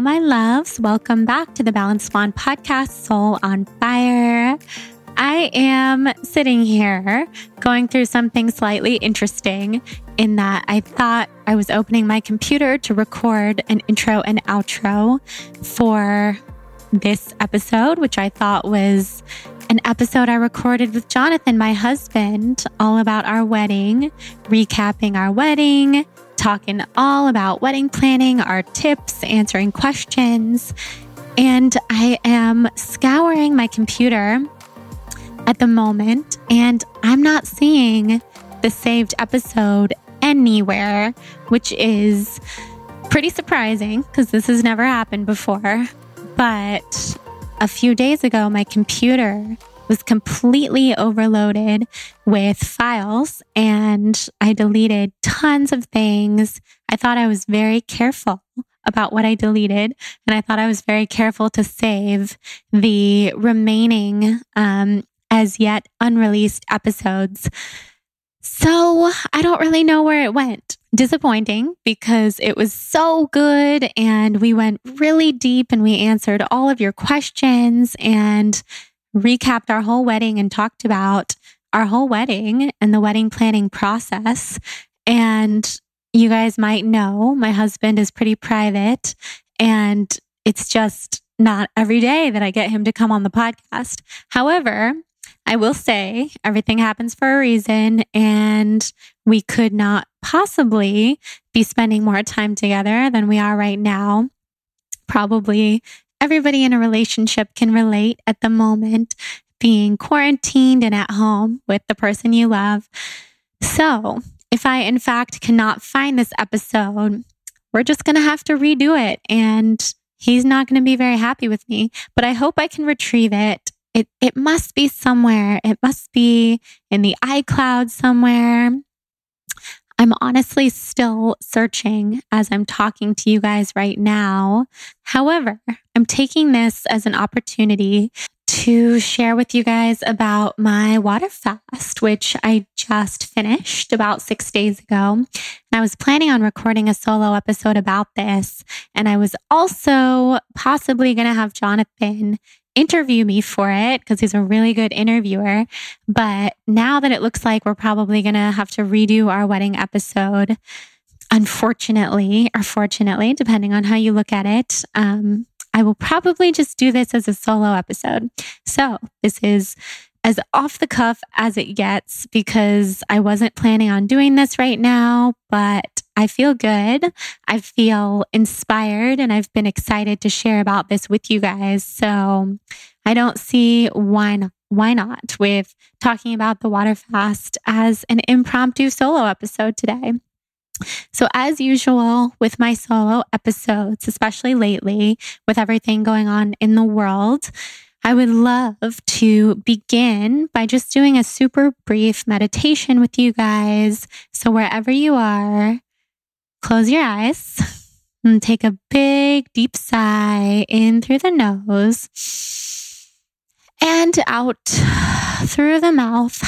My loves. Welcome back to the Balanced Blonde podcast, Soul on Fire. I am sitting here going through something slightly interesting in that I thought I was opening my computer to record an intro and outro for this episode, which I thought was an episode I recorded with Jonathan, my husband, all about our wedding, recapping our wedding, talking all about wedding planning, our tips, answering questions. And I am scouring my computer at the moment, and I'm not seeing the saved episode anywhere, which is pretty surprising because this has never happened before. But a few days ago, my computer was completely overloaded with files and I deleted tons of things. I thought I was very careful about what I deleted and I thought I was very careful to save the remaining um, as yet unreleased episodes. So I don't really know where it went. Disappointing because it was so good and we went really deep and we answered all of your questions and recapped our whole wedding and talked about our whole wedding and the wedding planning process. And you guys might know my husband is pretty private and it's just not every day that I get him to come on the podcast. However, I will say everything happens for a reason and we could not possibly be spending more time together than we are right now. Probably everybody in a relationship can relate at the moment being quarantined and at home with the person you love. So, if I in fact cannot find this episode, we're just going to have to redo it and he's not going to be very happy with me, but I hope I can retrieve it. It it must be somewhere. It must be in the iCloud somewhere. I'm honestly still searching as I'm talking to you guys right now. However, I'm taking this as an opportunity to share with you guys about my water fast, which I just finished about six days ago. And I was planning on recording a solo episode about this. And I was also possibly going to have Jonathan interview me for it because he's a really good interviewer. But now that it looks like we're probably going to have to redo our wedding episode, unfortunately, or fortunately, depending on how you look at it, um, I will probably just do this as a solo episode. So this is as off the cuff as it gets because I wasn't planning on doing this right now, but I feel good. I feel inspired and I've been excited to share about this with you guys. So I don't see why not, why not with talking about the water fast as an impromptu solo episode today. So, as usual with my solo episodes, especially lately with everything going on in the world, I would love to begin by just doing a super brief meditation with you guys. So, wherever you are, close your eyes and take a big, deep sigh in through the nose and out through the mouth.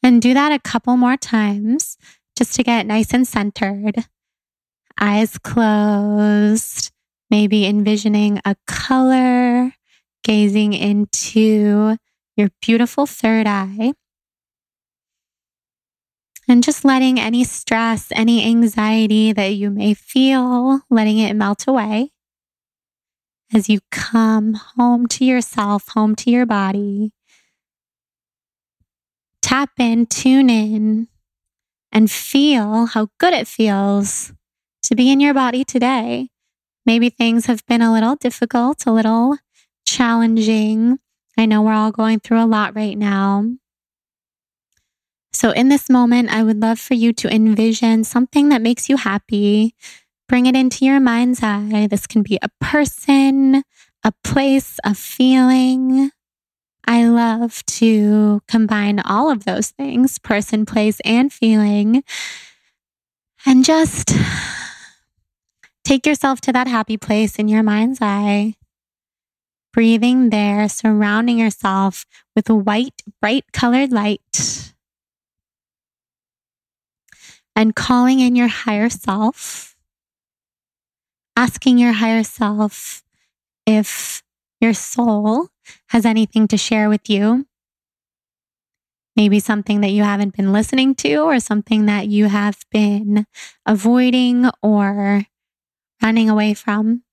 And do that a couple more times just to get nice and centered. Eyes closed maybe envisioning a color, gazing into your beautiful third eye. And just letting any stress, any anxiety that you may feel, letting it melt away as you come home to yourself, home to your body. Tap in, tune in, and feel how good it feels to be in your body today. Maybe things have been a little difficult, a little challenging. I know we're all going through a lot right now. So, in this moment, I would love for you to envision something that makes you happy. Bring it into your mind's eye. This can be a person, a place, a feeling. I love to combine all of those things person, place, and feeling. And just Take yourself to that happy place in your mind's eye. Breathing there, surrounding yourself with white, bright colored light. And calling in your higher self. asking your higher self if your soul has anything to share with you. Maybe something that you haven't been listening to, or something that you have been avoiding or running away from.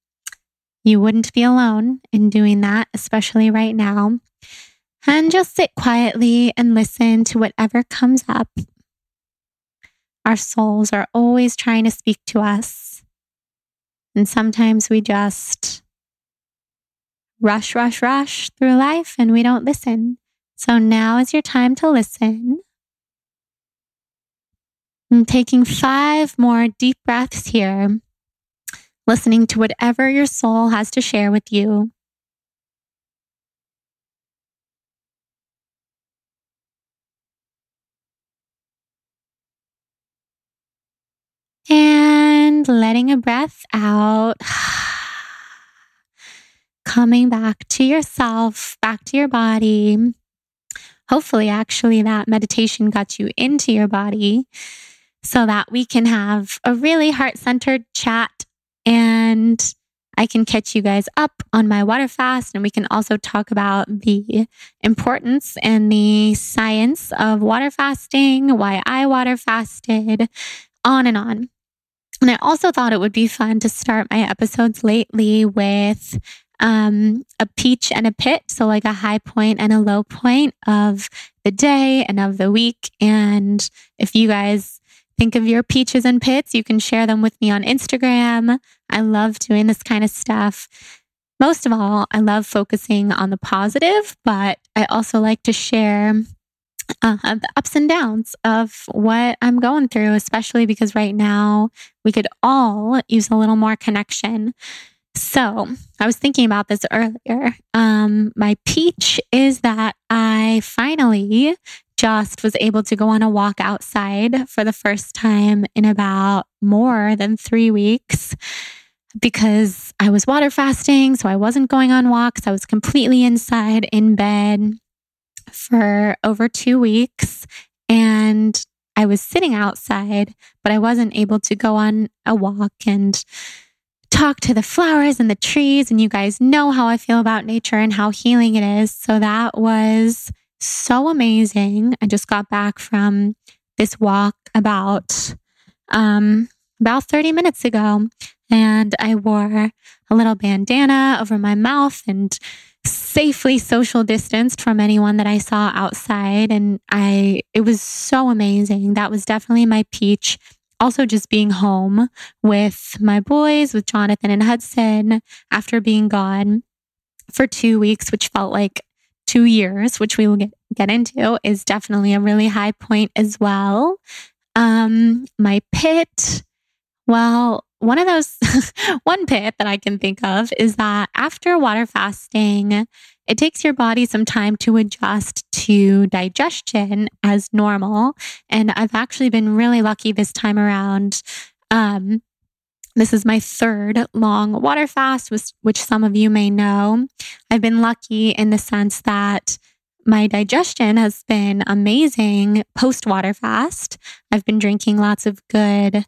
You wouldn't be alone in doing that, especially right now. And just sit quietly and listen to whatever comes up. Our souls are always trying to speak to us. And sometimes we just rush, rush, rush through life and we don't listen. So now is your time to listen. I'm taking five more deep breaths here, listening to whatever your soul has to share with you. And letting a breath out. Coming back to yourself, back to your body. Hopefully, actually, that meditation got you into your body so that we can have a really heart centered chat and I can catch you guys up on my water fast and we can also talk about the importance and the science of water fasting, why I water fasted, on and on. And I also thought it would be fun to start my episodes lately with um, a peach and a pit. So, like a high point and a low point of the day and of the week. And if you guys think of your peaches and pits, you can share them with me on Instagram. I love doing this kind of stuff. Most of all, I love focusing on the positive, but I also like to share uh, the ups and downs of what I'm going through, especially because right now we could all use a little more connection. So I was thinking about this earlier. Um, my peach is that I finally just was able to go on a walk outside for the first time in about more than three weeks because I was water fasting. So I wasn't going on walks. I was completely inside in bed for over two weeks and I was sitting outside, but I wasn't able to go on a walk and talk to the flowers and the trees. And you guys know how I feel about nature and how healing it is. So that was so amazing. I just got back from this walk about um, about 30 minutes ago, and I wore a little bandana over my mouth and safely social distanced from anyone that I saw outside. And I, it was so amazing. That was definitely my peach. Also, just being home with my boys, with Jonathan and Hudson after being gone for two weeks, which felt like two years, which we will get, get into, is definitely a really high point as well. Um, my pit, well, one of those, one pit that I can think of is that after water fasting, it takes your body some time to adjust to digestion as normal. And I've actually been really lucky this time around. Um, this is my third long water fast, which, which some of you may know. I've been lucky in the sense that my digestion has been amazing post water fast. I've been drinking lots of good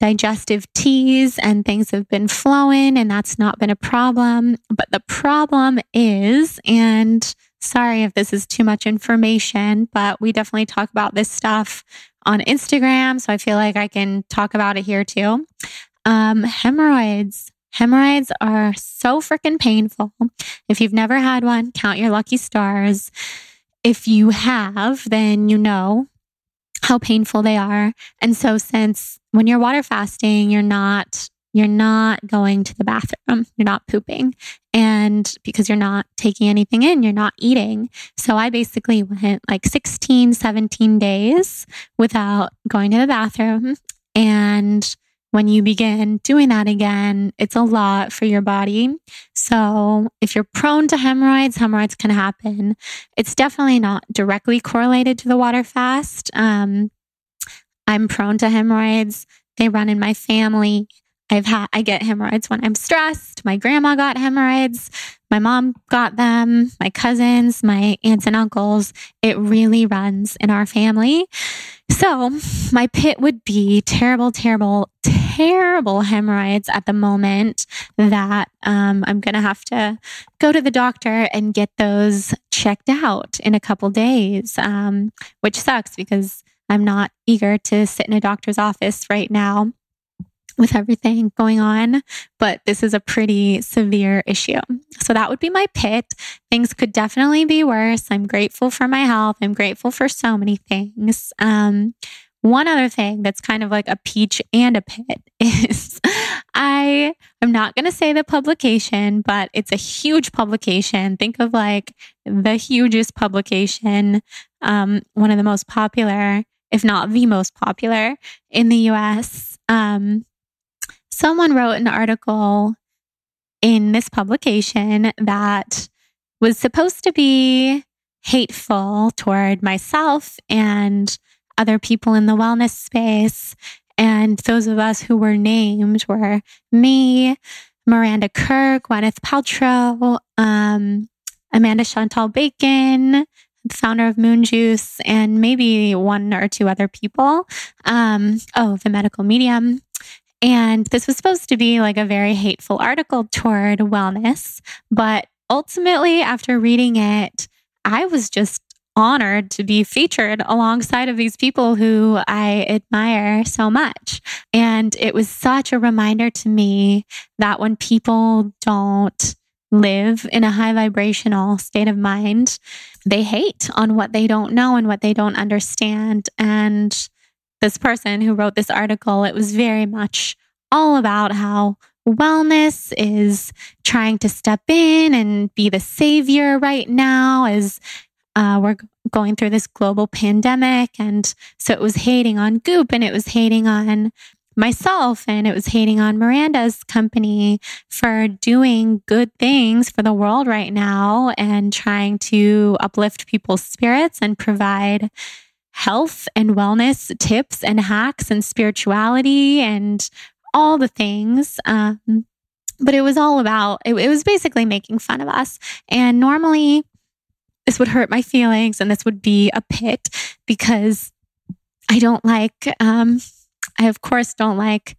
digestive teas and things have been flowing and that's not been a problem. But the problem is, and sorry if this is too much information, but we definitely talk about this stuff on Instagram. So I feel like I can talk about it here too. Um, hemorrhoids. Hemorrhoids are so freaking painful. If you've never had one, count your lucky stars. If you have, then you know how painful they are. And so since when you're water fasting, you're not you're not going to the bathroom, you're not pooping. And because you're not taking anything in, you're not eating. So I basically went like 16, 17 days without going to the bathroom. And when you begin doing that again, it's a lot for your body. So if you're prone to hemorrhoids, hemorrhoids can happen. It's definitely not directly correlated to the water fast. Um, I'm prone to hemorrhoids. They run in my family. I've had, I get hemorrhoids when I'm stressed. My grandma got hemorrhoids. My mom got them. My cousins, my aunts and uncles. It really runs in our family. So my pit would be terrible, terrible, terrible hemorrhoids at the moment that um, I'm going to have to go to the doctor and get those checked out in a couple days, um, which sucks because I'm not eager to sit in a doctor's office right now with everything going on, but this is a pretty severe issue. So that would be my pit. Things could definitely be worse. I'm grateful for my health. I'm grateful for so many things. Um, one other thing that's kind of like a peach and a pit is I am not going to say the publication, but it's a huge publication. Think of like the hugest publication, um, one of the most popular, if not the most popular in the US. Um, someone wrote an article in this publication that was supposed to be hateful toward myself and other people in the wellness space. And those of us who were named were me, Miranda Kerr, Gwyneth Paltrow, um, Amanda Chantal Bacon, founder of Moon Juice, and maybe one or two other people. Um, oh, the medical medium. And this was supposed to be like a very hateful article toward wellness. But ultimately, after reading it, I was just honored to be featured alongside of these people who I admire so much. And it was such a reminder to me that when people don't live in a high vibrational state of mind, they hate on what they don't know and what they don't understand. And this person who wrote this article, it was very much all about how wellness is trying to step in and be the savior right now as uh, we're going through this global pandemic. And so it was hating on Goop and it was hating on myself and it was hating on Miranda's company for doing good things for the world right now and trying to uplift people's spirits and provide health and wellness tips and hacks and spirituality and all the things. Um, but it was all about, it, it was basically making fun of us. And normally, this would hurt my feelings and this would be a pit because I don't like, um, I of course don't like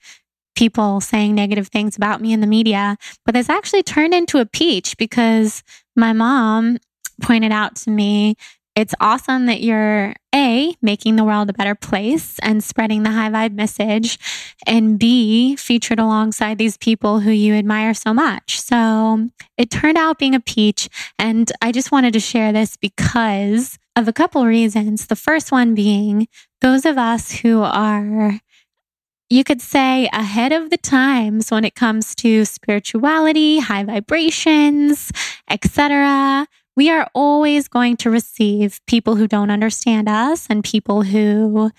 people saying negative things about me in the media, but this actually turned into a peach because my mom pointed out to me it's awesome that you're A, making the world a better place and spreading the high vibe message, and B, featured alongside these people who you admire so much. So it turned out being a peach. And I just wanted to share this because of a couple reasons. The first one being those of us who are you could say ahead of the times when it comes to spirituality, high vibrations, etc we are always going to receive people who don't understand us and people who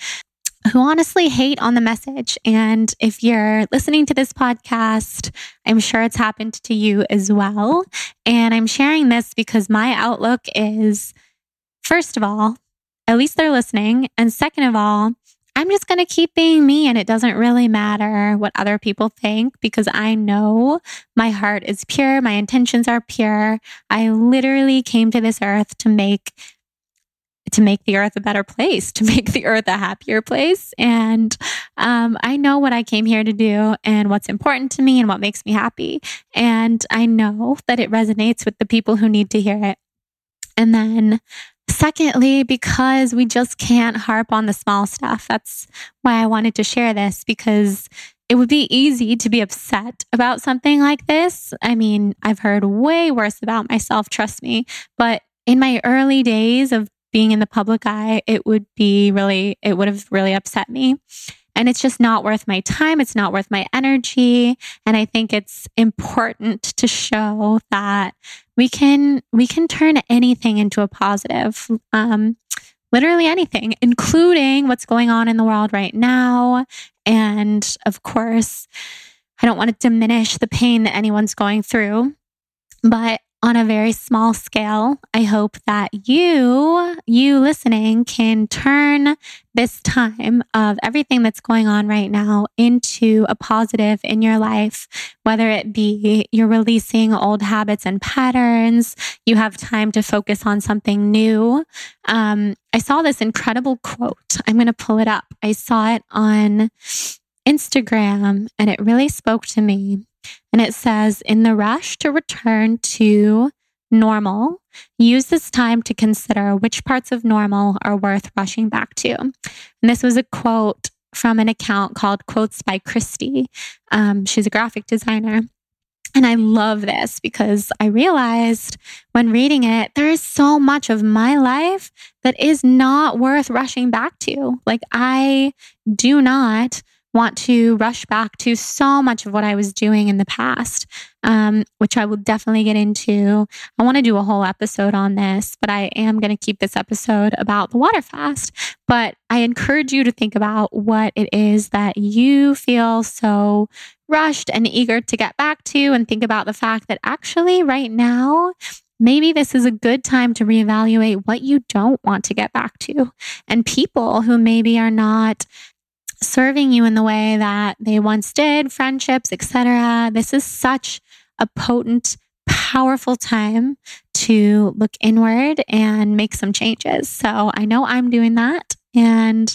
who honestly hate on the message. And if you're listening to this podcast, I'm sure it's happened to you as well. And I'm sharing this because my outlook is first of all, at least they're listening. And second of all, I'm just going to keep being me and it doesn't really matter what other people think because I know my heart is pure. My intentions are pure. I literally came to this earth to make to make the earth a better place, to make the earth a happier place. And um, I know what I came here to do and what's important to me and what makes me happy. And I know that it resonates with the people who need to hear it. And then Secondly, because we just can't harp on the small stuff. That's why I wanted to share this because it would be easy to be upset about something like this. I mean, I've heard way worse about myself, trust me. But in my early days of being in the public eye, it would be really, it would have really upset me. And it's just not worth my time. It's not worth my energy. And I think it's important to show that we can, we can turn anything into a positive. Um, literally anything, including what's going on in the world right now. And of course, I don't want to diminish the pain that anyone's going through, but on a very small scale. I hope that you, you listening, can turn this time of everything that's going on right now into a positive in your life, whether it be you're releasing old habits and patterns, you have time to focus on something new. Um, I saw this incredible quote. I'm going to pull it up. I saw it on Instagram, and it really spoke to me. And it says, in the rush to return to normal, use this time to consider which parts of normal are worth rushing back to. And this was a quote from an account called Quotes by Christy. Um, she's a graphic designer. And I love this because I realized when reading it, there is so much of my life that is not worth rushing back to. Like, I do not want to rush back to so much of what I was doing in the past, um, which I will definitely get into. I want to do a whole episode on this, but I am going to keep this episode about the water fast. But I encourage you to think about what it is that you feel so rushed and eager to get back to, and think about the fact that actually, right now, Maybe this is a good time to reevaluate what you don't want to get back to and people who maybe are not serving you in the way that they once did, friendships, etc. This is such a potent, powerful time to look inward and make some changes. So I know I'm doing that. And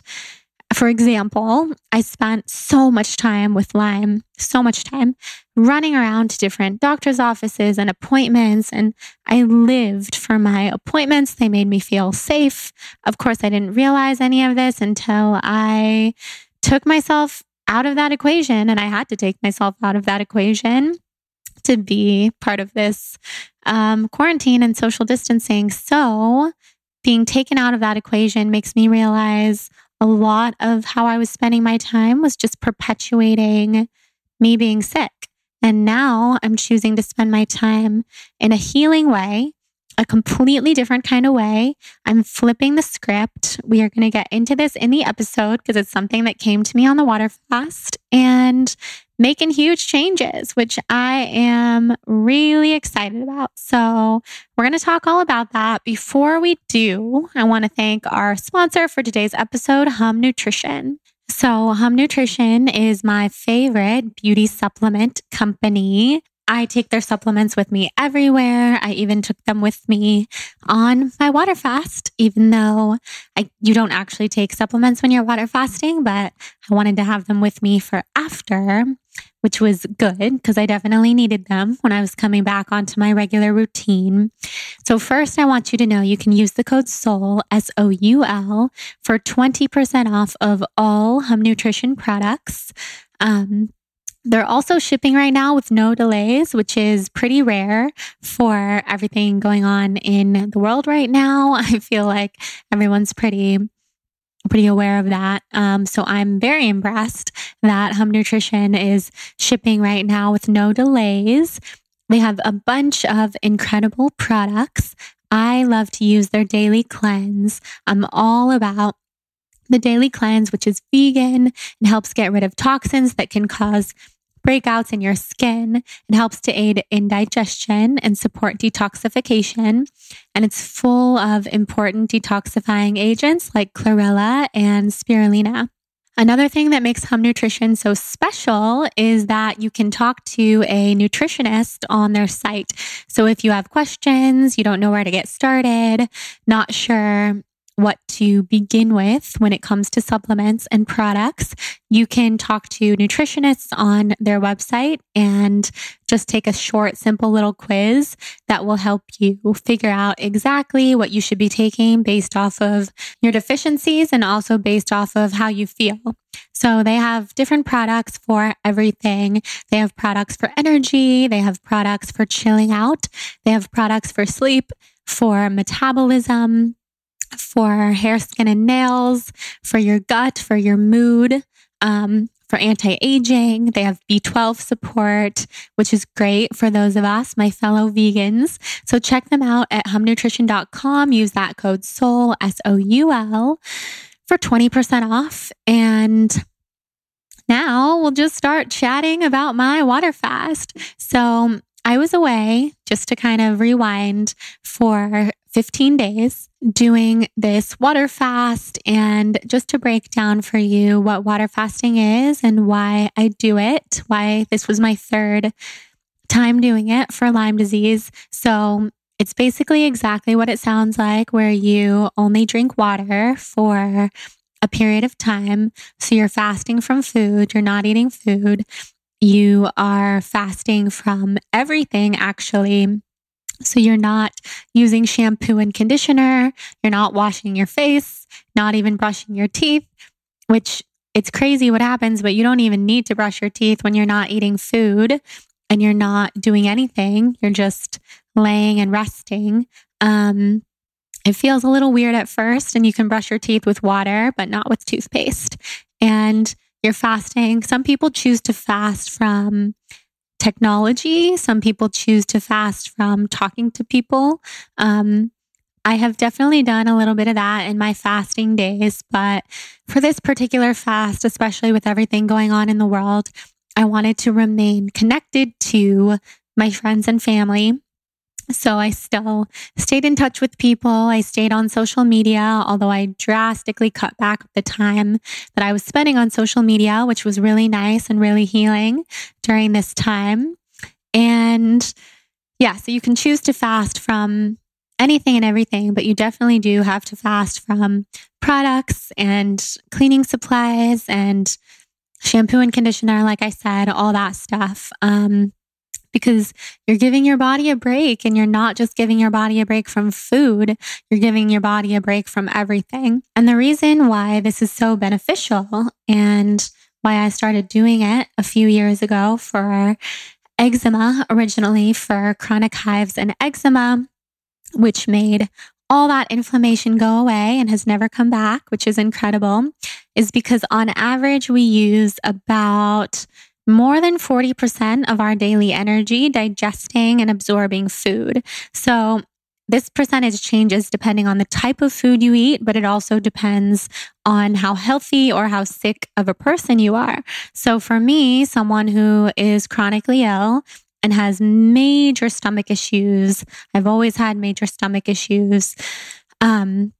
for example, I spent so much time with Lyme, so much time running around to different doctor's offices and appointments. And I lived for my appointments. They made me feel safe. Of course, I didn't realize any of this until I took myself out of that equation and I had to take myself out of that equation to be part of this um, quarantine and social distancing. So, being taken out of that equation makes me realize a lot of how I was spending my time was just perpetuating me being sick. And now I'm choosing to spend my time in a healing way a completely different kind of way. I'm flipping the script. We are going to get into this in the episode because it's something that came to me on the water fast and making huge changes, which I am really excited about. So, we're going to talk all about that. Before we do, I want to thank our sponsor for today's episode, Hum Nutrition. So, Hum Nutrition is my favorite beauty supplement company. I take their supplements with me everywhere. I even took them with me on my water fast, even though I, you don't actually take supplements when you're water fasting, but I wanted to have them with me for after, which was good because I definitely needed them when I was coming back onto my regular routine. So first, I want you to know you can use the code SOUL, S O U L, for 20% off of all Hum Nutrition products. Um, they're also shipping right now with no delays, which is pretty rare for everything going on in the world right now. I feel like everyone's pretty pretty aware of that. Um, so I'm very impressed that Hum Nutrition is shipping right now with no delays. They have a bunch of incredible products. I love to use their daily cleanse. I'm all about the daily cleanse, which is vegan and helps get rid of toxins that can cause breakouts in your skin. It helps to aid in digestion and support detoxification. And it's full of important detoxifying agents like chlorella and spirulina. Another thing that makes Hum Nutrition so special is that you can talk to a nutritionist on their site. So if you have questions, you don't know where to get started, not sure what to begin with when it comes to supplements and products, you can talk to nutritionists on their website and just take a short, simple little quiz that will help you figure out exactly what you should be taking based off of your deficiencies and also based off of how you feel. So they have different products for everything. They have products for energy. They have products for chilling out. They have products for sleep, for metabolism, for hair, skin, and nails, for your gut, for your mood, um, for anti aging. They have B12 support, which is great for those of us, my fellow vegans. So check them out at humnutrition.com. Use that code SOUL, S O U L, for 20% off. And now we'll just start chatting about my water fast. So I was away just to kind of rewind for 15 days doing this water fast and just to break down for you what water fasting is and why I do it, why this was my third time doing it for Lyme disease. So it's basically exactly what it sounds like, where you only drink water for a period of time. So you're fasting from food, you're not eating food, you are fasting from everything, actually. So you're not using shampoo and conditioner, you're not washing your face, not even brushing your teeth, which it's crazy what happens, but you don't even need to brush your teeth when you're not eating food and you're not doing anything. You're just laying and resting. Um, it feels a little weird at first, and you can brush your teeth with water, but not with toothpaste. And you're fasting. Some people choose to fast from technology. Some people choose to fast from talking to people. Um, I have definitely done a little bit of that in my fasting days, but for this particular fast, especially with everything going on in the world, I wanted to remain connected to my friends and family. So I still stayed in touch with people. I stayed on social media, although I drastically cut back the time that I was spending on social media, which was really nice and really healing during this time. And yeah, so you can choose to fast from anything and everything, but you definitely do have to fast from products and cleaning supplies and shampoo and conditioner, like I said, all that stuff. Um, because you're giving your body a break and you're not just giving your body a break from food, you're giving your body a break from everything. And the reason why this is so beneficial and why I started doing it a few years ago for eczema, originally for chronic hives and eczema, which made all that inflammation go away and has never come back, which is incredible, is because on average, we use about more than 40% of our daily energy digesting and absorbing food. So this percentage changes depending on the type of food you eat, but it also depends on how healthy or how sick of a person you are. So for me, someone who is chronically ill and has major stomach issues, I've always had major stomach issues. Um,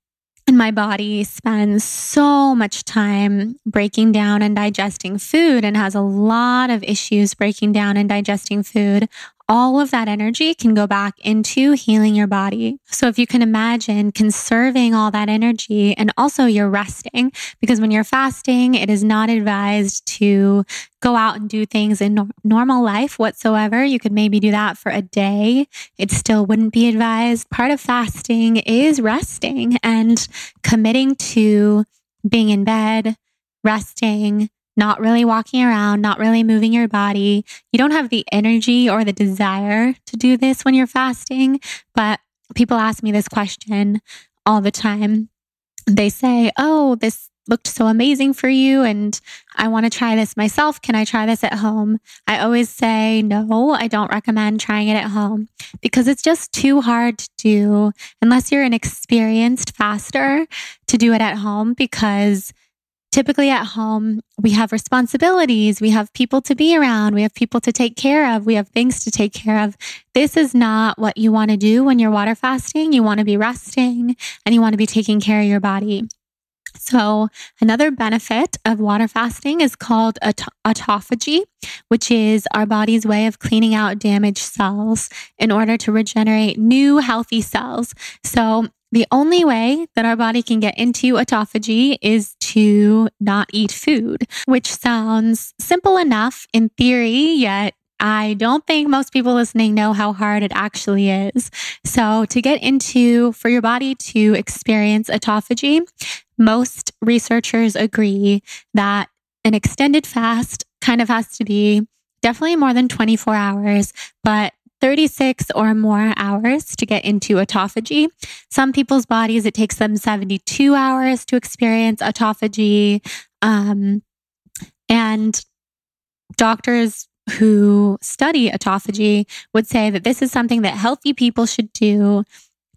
and my body spends so much time breaking down and digesting food and has a lot of issues breaking down and digesting food all of that energy can go back into healing your body. So if you can imagine conserving all that energy and also you're resting, because when you're fasting, it is not advised to go out and do things in no- normal life whatsoever. You could maybe do that for a day. It still wouldn't be advised. Part of fasting is resting and committing to being in bed, resting, not really walking around, not really moving your body. You don't have the energy or the desire to do this when you're fasting. But people ask me this question all the time. They say, Oh, this looked so amazing for you and I want to try this myself. Can I try this at home? I always say, no, I don't recommend trying it at home because it's just too hard to do unless you're an experienced faster to do it at home because typically at home, we have responsibilities, we have people to be around, we have people to take care of, we have things to take care of. This is not what you want to do when you're water fasting. You want to be resting and you want to be taking care of your body. So, another benefit of water fasting is called aut- autophagy, which is our body's way of cleaning out damaged cells in order to regenerate new healthy cells. So, the only way that our body can get into autophagy is to not eat food, which sounds simple enough in theory, yet I don't think most people listening know how hard it actually is. So, to get into, for your body to experience autophagy, most researchers agree that an extended fast kind of has to be definitely more than 24 hours, but 36 or more hours to get into autophagy. Some people's bodies, it takes them 72 hours to experience autophagy. Um, and doctors who study autophagy would say that this is something that healthy people should do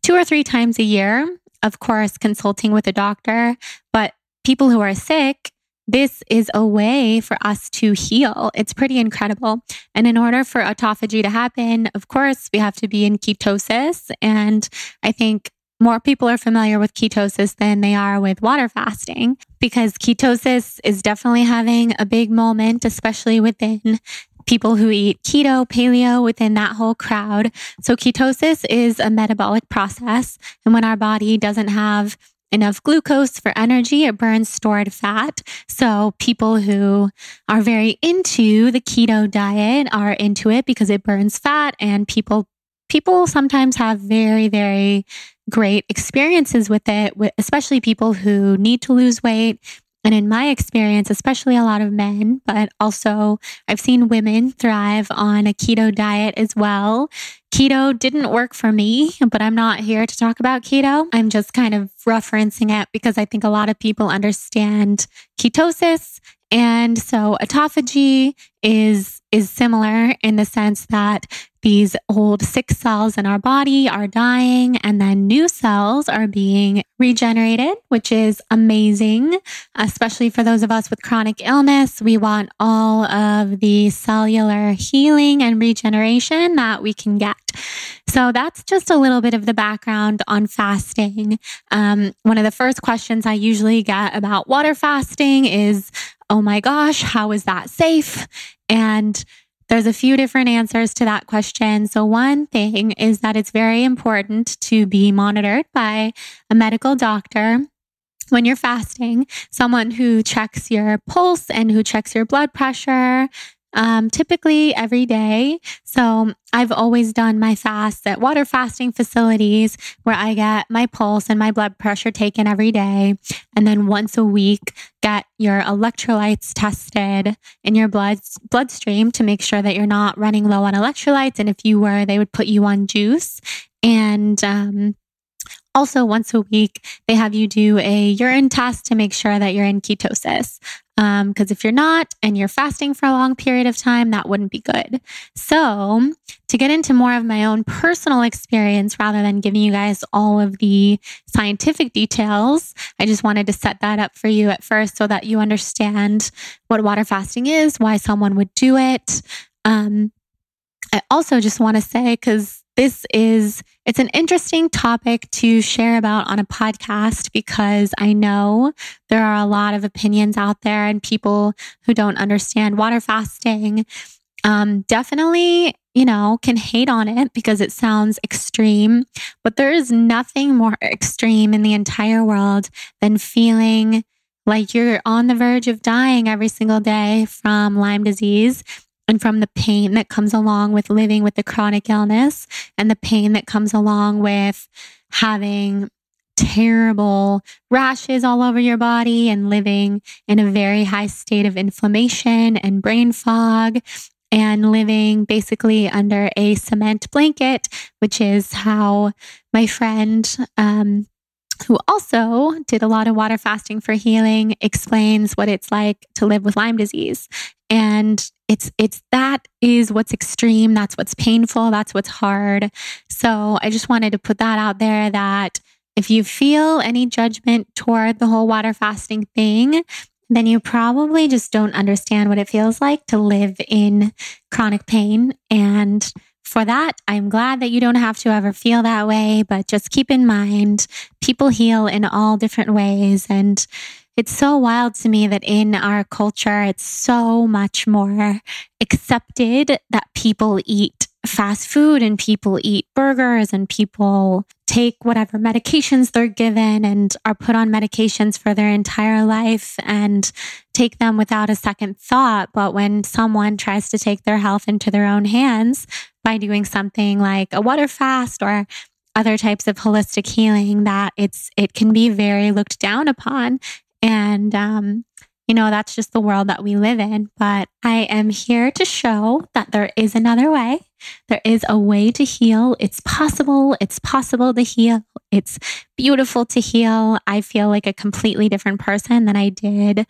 two or three times a year. Of course, consulting with a doctor, but people who are sick this is a way for us to heal. It's pretty incredible. And in order for autophagy to happen, of course, we have to be in ketosis. And I think more people are familiar with ketosis than they are with water fasting because ketosis is definitely having a big moment, especially within people who eat keto, paleo within that whole crowd. So ketosis is a metabolic process. And when our body doesn't have enough glucose for energy. It burns stored fat. So people who are very into the keto diet are into it because it burns fat and people people sometimes have very very great experiences with it, especially people who need to lose weight and in my experience, especially a lot of men, but also I've seen women thrive on a keto diet as well. Keto didn't work for me, but I'm not here to talk about keto. I'm just kind of referencing it because I think a lot of people understand ketosis. And so autophagy is is similar in the sense that these old sick cells in our body are dying and then new cells are being regenerated, which is amazing, especially for those of us with chronic illness. We want all of the cellular healing and regeneration that we can get. So that's just a little bit of the background on fasting. Um, one of the first questions I usually get about water fasting is, Oh my gosh, how is that safe? And there's a few different answers to that question. So, one thing is that it's very important to be monitored by a medical doctor when you're fasting, someone who checks your pulse and who checks your blood pressure, um, typically every day. So I've always done my fasts at water fasting facilities where I get my pulse and my blood pressure taken every day. And then once a week, get your electrolytes tested in your blood bloodstream to make sure that you're not running low on electrolytes. And if you were, they would put you on juice. And um, also, once a week, they have you do a urine test to make sure that you're in ketosis. Because um, if you're not and you're fasting for a long period of time, that wouldn't be good. So, to get into more of my own personal experience rather than giving you guys all of the scientific details, I just wanted to set that up for you at first so that you understand what water fasting is, why someone would do it. Um, I also just want to say, because this is it's an interesting topic to share about on a podcast because I know there are a lot of opinions out there and people who don't understand water fasting um, definitely you know can hate on it because it sounds extreme but there is nothing more extreme in the entire world than feeling like you're on the verge of dying every single day from Lyme disease and from the pain that comes along with living with the chronic illness and the pain that comes along with having terrible rashes all over your body and living in a very high state of inflammation and brain fog and living basically under a cement blanket, which is how my friend, um, who also did a lot of water fasting for healing, explains what it's like to live with Lyme disease. And it's it's that is what's extreme. That's what's painful. That's what's hard. So i just wanted to put that out there that if you feel any judgment toward the whole water fasting thing then you probably just don't understand what it feels like to live in chronic pain. And for that, I'm glad that you don't have to ever feel that way, but just keep in mind people heal in all different ways. And it's so wild to me that in our culture, it's so much more accepted that people eat fast food and people eat burgers and people take whatever medications they're given and are put on medications for their entire life and take them without a second thought. But when someone tries to take their health into their own hands by doing something like a water fast or other types of holistic healing that it's it can be very looked down upon and, um, you know, that's just the world that we live in. But I am here to show that there is another way. There is a way to heal. It's possible. It's possible to heal. It's beautiful to heal. I feel like a completely different person than I did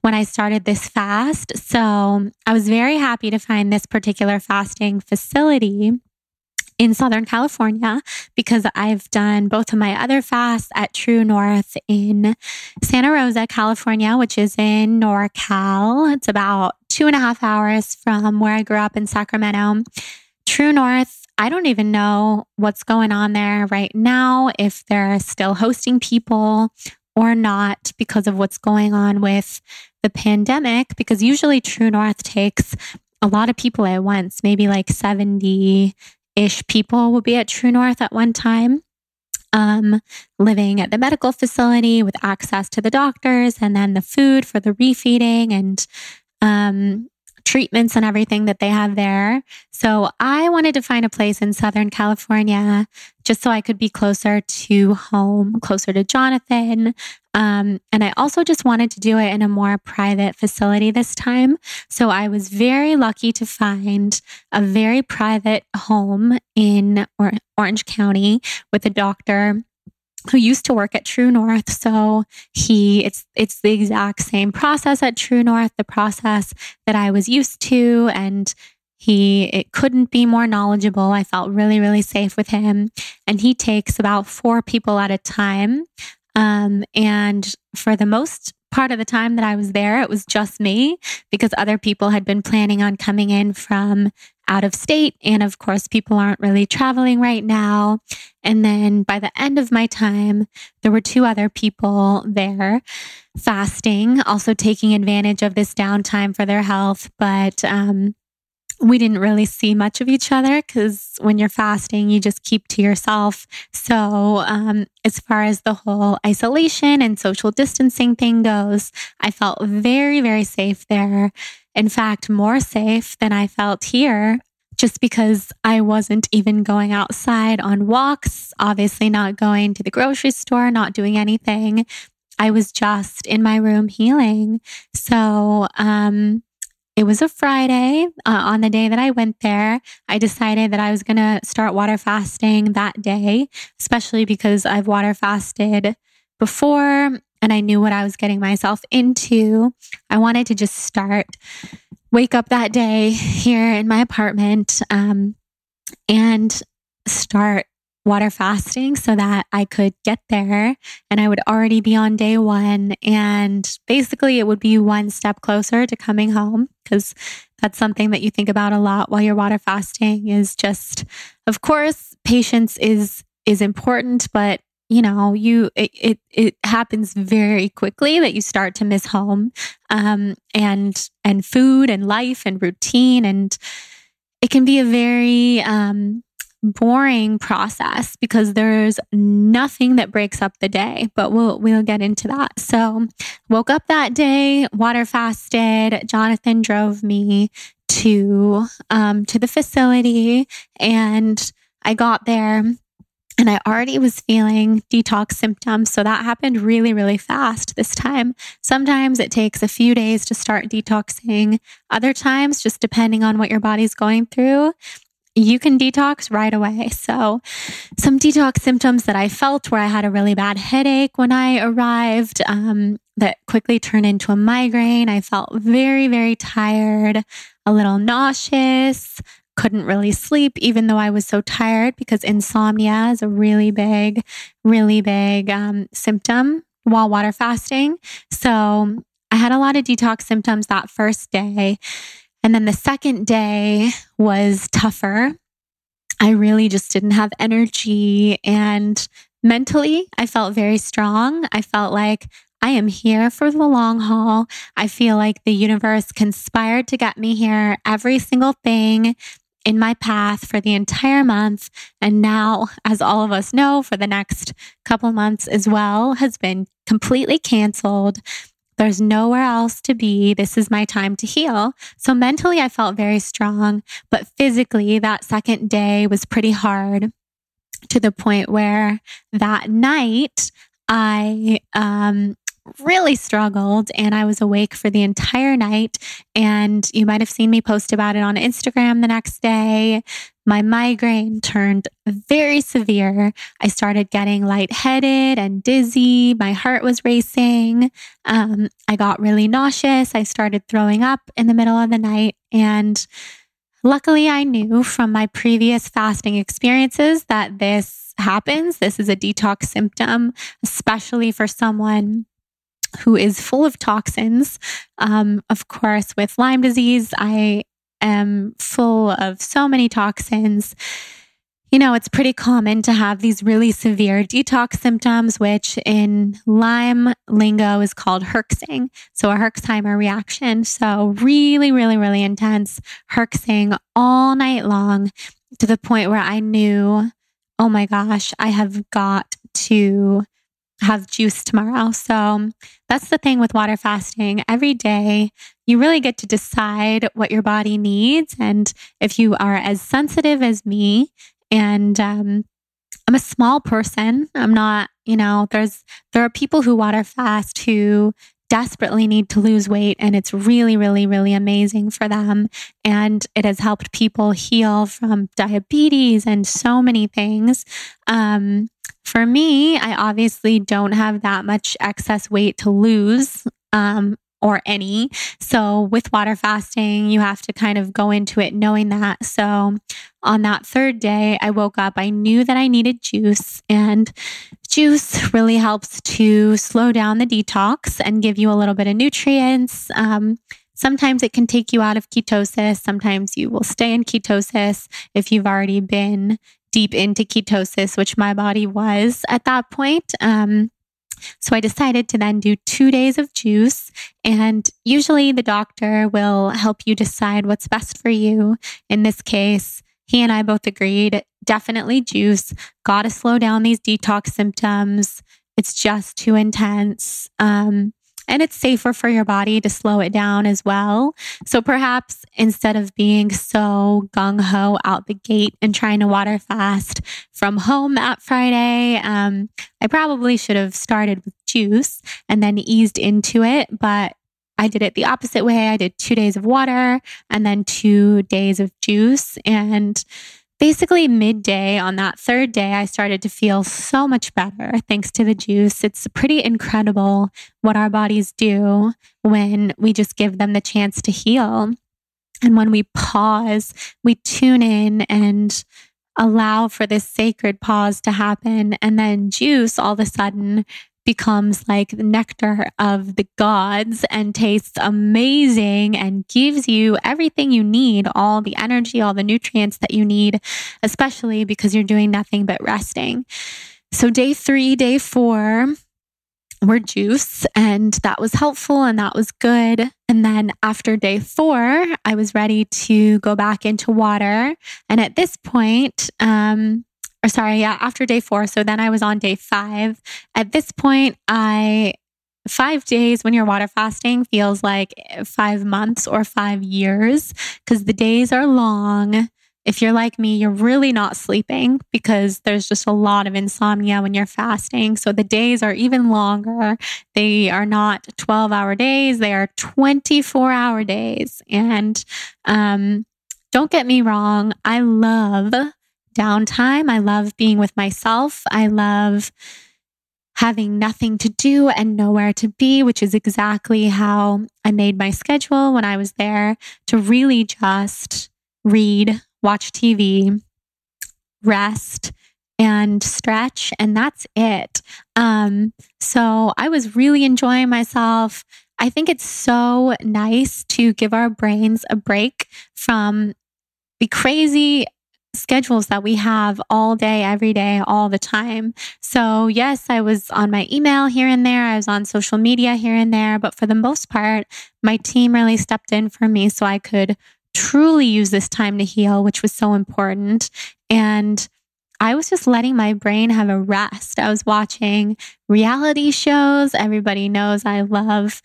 when I started this fast. So I was very happy to find this particular fasting facility in Southern California because I've done both of my other fasts at True North in Santa Rosa, California, which is in NorCal. It's about two and a half hours from where I grew up in Sacramento. True North, I don't even know what's going on there right now, if they're still hosting people or not because of what's going on with the pandemic, because usually True North takes a lot of people at once, maybe like 70 ish people will be at True North at one time. um, living at the medical facility with access to the doctors and then the food for the refeeding and um, treatments and everything that they have there. So I wanted to find a place in Southern California just so I could be closer to home, closer to Jonathan. Um, and I also just wanted to do it in a more private facility this time. So I was very lucky to find a very private home in or- Orange County with a doctor who used to work at True North. So he, it's, it's the exact same process at True North, the process that I was used to. And he, it couldn't be more knowledgeable. I felt really, really safe with him. And he takes about four people at a time. Um, and for the most part of the time that I was there, it was just me because other people had been planning on coming in from out of state. And of course, people aren't really traveling right now. And then by the end of my time, there were two other people there fasting, also taking advantage of this downtime for their health. But, um, we didn't really see much of each other because when you're fasting, you just keep to yourself. So, um, as far as the whole isolation and social distancing thing goes, I felt very, very safe there. In fact, more safe than I felt here just because I wasn't even going outside on walks, obviously not going to the grocery store, not doing anything. I was just in my room healing. So, um, it was a Friday uh, on the day that I went there. I decided that I was going to start water fasting that day, especially because I've water fasted before and I knew what I was getting myself into. I wanted to just start, wake up that day here in my apartment um, and start water fasting so that I could get there and I would already be on day one. And basically, it would be one step closer to coming home because that's something that you think about a lot while you're water fasting is just, of course, patience is is important, but you know you it, it, it happens very quickly that you start to miss home um, and and food and life and routine and it can be a very um, boring process because there's nothing that breaks up the day, but we'll we'll get into that. So, woke up that day, water fasted. Jonathan drove me to um, to the facility, and I got there. And I already was feeling detox symptoms. So that happened really, really fast this time. Sometimes it takes a few days to start detoxing. Other times, just depending on what your body's going through, you can detox right away. So, some detox symptoms that I felt where I had a really bad headache when I arrived um, that quickly turned into a migraine. I felt very, very tired, a little nauseous, couldn't really sleep, even though I was so tired because insomnia is a really big, really big um, symptom while water fasting. So, I had a lot of detox symptoms that first day. And then the second day was tougher. I really just didn't have energy. And mentally, I felt very strong. I felt like I am here for the long haul. I feel like the universe conspired to get me here. Every single thing in my path for the entire month. And now, as all of us know, for the next couple months as well, has been completely canceled. There's nowhere else to be. This is my time to heal. So mentally, I felt very strong, but physically, that second day was pretty hard to the point where that night I um, really struggled and I was awake for the entire night. And you might have seen me post about it on Instagram the next day. My migraine turned very severe. I started getting lightheaded and dizzy. My heart was racing. Um, I got really nauseous. I started throwing up in the middle of the night. And luckily, I knew from my previous fasting experiences that this happens. This is a detox symptom, especially for someone who is full of toxins. Um, of course, with Lyme disease, I am full of so many toxins. You know, it's pretty common to have these really severe detox symptoms, which in Lyme lingo is called herxing. So a Herxheimer reaction. So really, really, really intense herxing all night long to the point where I knew, oh my gosh, I have got to have juice tomorrow. So that's the thing with water fasting. Every day, you really get to decide what your body needs. And if you are as sensitive as me, and um, I'm a small person, I'm not, you know, there's, there are people who water fast who desperately need to lose weight and it's really really really amazing for them and it has helped people heal from diabetes and so many things um, for me, I obviously don't have that much excess weight to lose. Um, or any. So with water fasting, you have to kind of go into it knowing that. So on that third day, I woke up, I knew that I needed juice and juice really helps to slow down the detox and give you a little bit of nutrients. Um, sometimes it can take you out of ketosis. Sometimes you will stay in ketosis if you've already been deep into ketosis, which my body was at that point. Um, so I decided to then do two days of juice. And usually the doctor will help you decide what's best for you. In this case, he and I both agreed definitely juice, got to slow down these detox symptoms. It's just too intense. Um, and it's safer for your body to slow it down as well. So perhaps instead of being so gung ho out the gate and trying to water fast from home that Friday, um, I probably should have started with juice and then eased into it. But I did it the opposite way. I did two days of water and then two days of juice. And basically midday on that third day, I started to feel so much better thanks to the juice. It's pretty incredible what our bodies do when we just give them the chance to heal. And when we pause, we tune in and allow for this sacred pause to happen. And then juice all of a sudden becomes like the nectar of the gods and tastes amazing and gives you everything you need all the energy, all the nutrients that you need, especially because you're doing nothing but resting. So, day three, day four, were juice, and that was helpful and that was good. And then after day four, I was ready to go back into water. And at this point, um, or sorry, yeah, after day four. So then I was on day five. At this point, I, five days when you're water fasting feels like five months or five years because the days are long. If you're like me, you're really not sleeping because there's just a lot of insomnia when you're fasting. So the days are even longer. They are not 12 hour days, they are 24 hour days. And um, don't get me wrong, I love downtime. I love being with myself. I love having nothing to do and nowhere to be, which is exactly how I made my schedule when I was there to really just read, watch TV, rest, and stretch. And that's it. Um, so I was really enjoying myself. I think it's so nice to give our brains a break from the crazy schedules that we have all day, every day, all the time. So, yes, I was on my email here and there, I was on social media here and there, but for the most part, my team really stepped in for me so I could truly use this time to heal, which was so important. And I was just letting my brain have a rest. I was watching reality shows. Everybody knows I love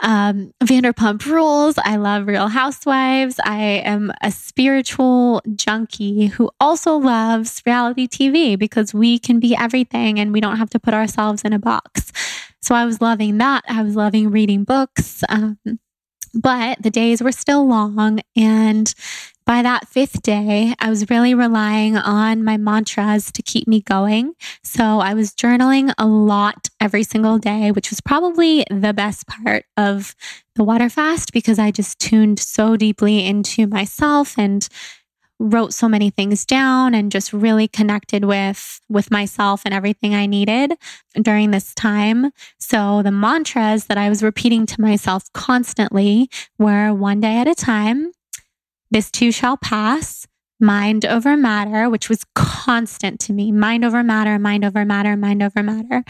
um, Vanderpump Rules. I love Real Housewives. I am a spiritual junkie who also loves reality TV because we can be everything and we don't have to put ourselves in a box. So I was loving that. I was loving reading books. Um, but the days were still long. And by that fifth day, I was really relying on my mantras to keep me going. So I was journaling a lot every single day, which was probably the best part of the water fast because I just tuned so deeply into myself and wrote so many things down and just really connected with with myself and everything I needed during this time. So the mantras that I was repeating to myself constantly were one day at a time, this too shall pass, mind over matter, which was constant to me, mind over matter, mind over matter, mind over matter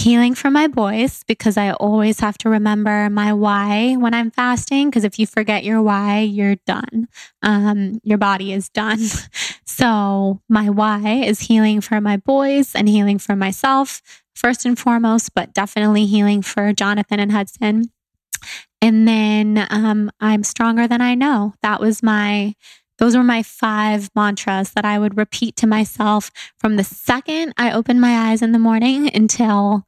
healing for my boys because I always have to remember my why when I'm fasting. Because if you forget your why, you're done. Um, your body is done. So, my why is healing for my boys and healing for myself, first and foremost, but definitely healing for Jonathan and Hudson. And then um, I'm stronger than I know. That was my, those were my five mantras that I would repeat to myself from the second I opened my eyes in the morning until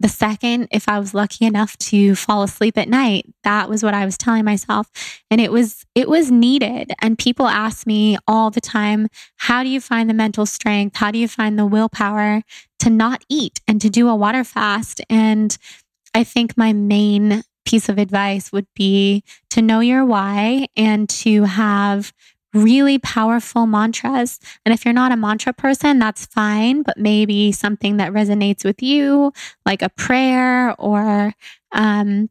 the second, if I was lucky enough to fall asleep at night, that was what I was telling myself. And it was, it was needed. And people ask me all the time, how do you find the mental strength? How do you find the willpower to not eat and to do a water fast? And I think my main piece of advice would be to know your why and to have really powerful mantras. And if you're not a mantra person, that's fine, but maybe something that resonates with you, like a prayer or um,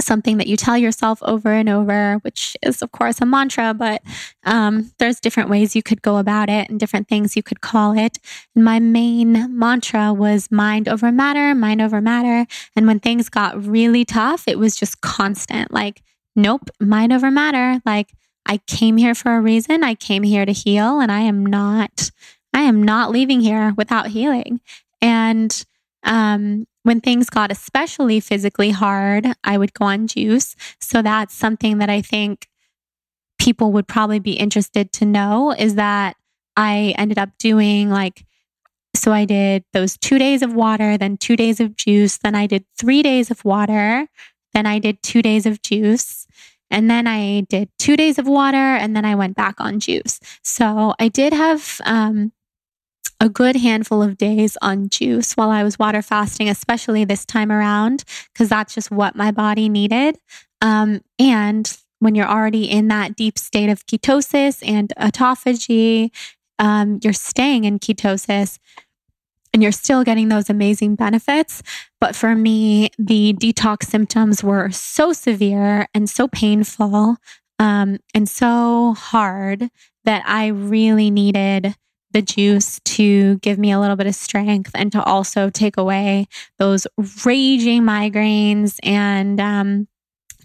something that you tell yourself over and over, which is, of course, a mantra, but um, there's different ways you could go about it and different things you could call it. And my main mantra was mind over matter, mind over matter. And when things got really tough, it was just constant like, nope, mind over matter. Like, I came here for a reason. I came here to heal and I am not, I am not leaving here without healing. And, um, when things got especially physically hard, I would go on juice. So that's something that I think people would probably be interested to know is that I ended up doing like, so I did those two days of water, then two days of juice, then I did three days of water, then I did two days of juice. And then I did two days of water and then I went back on juice. So I did have um, a good handful of days on juice while I was water fasting, especially this time around, because that's just what my body needed. Um, and when you're already in that deep state of ketosis and autophagy, um, you're staying in ketosis and you're still getting those amazing benefits. But for me, the detox symptoms were so severe and so painful um, and so hard that I really needed the juice to give me a little bit of strength and to also take away those raging migraines and um,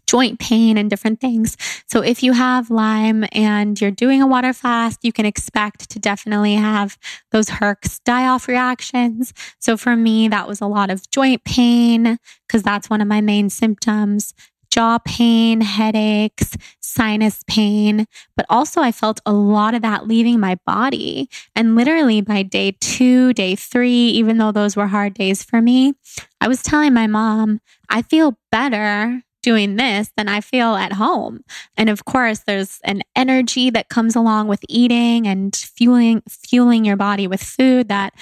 joint pain and different things. So if you have Lyme and you're doing a water fast, you can expect to definitely have those Herx die off reactions. So for me, that was a lot of joint pain because that's one of my main symptoms jaw pain, headaches, sinus pain, but also I felt a lot of that leaving my body. And literally by day two, day three, even though those were hard days for me, I was telling my mom, I feel better doing this than I feel at home. And of course, there's an energy that comes along with eating and fueling fueling your body with food that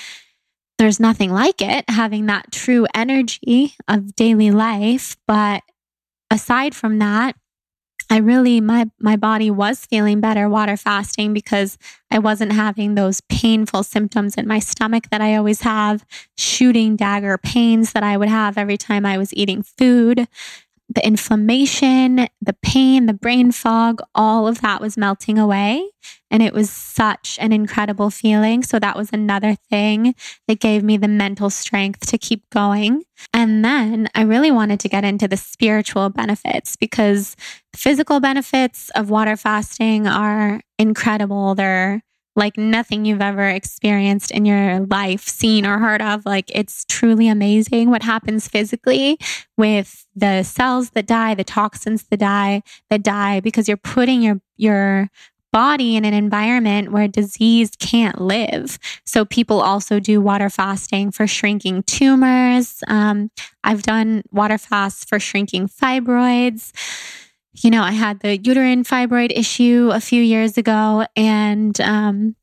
there's nothing like it having that true energy of daily life, but aside from that, I really my my body was feeling better water fasting because I wasn't having those painful symptoms in my stomach that I always have, shooting dagger pains that I would have every time I was eating food the inflammation, the pain, the brain fog, all of that was melting away. And it was such an incredible feeling. So that was another thing that gave me the mental strength to keep going. And then I really wanted to get into the spiritual benefits because physical benefits of water fasting are incredible. They're like nothing you've ever experienced in your life, seen or heard of. Like it's truly amazing what happens physically with the cells that die, the toxins that die, that die because you're putting your your body in an environment where disease can't live. So people also do water fasting for shrinking tumors. Um, I've done water fasts for shrinking fibroids you know, I had the uterine fibroid issue a few years ago, and um,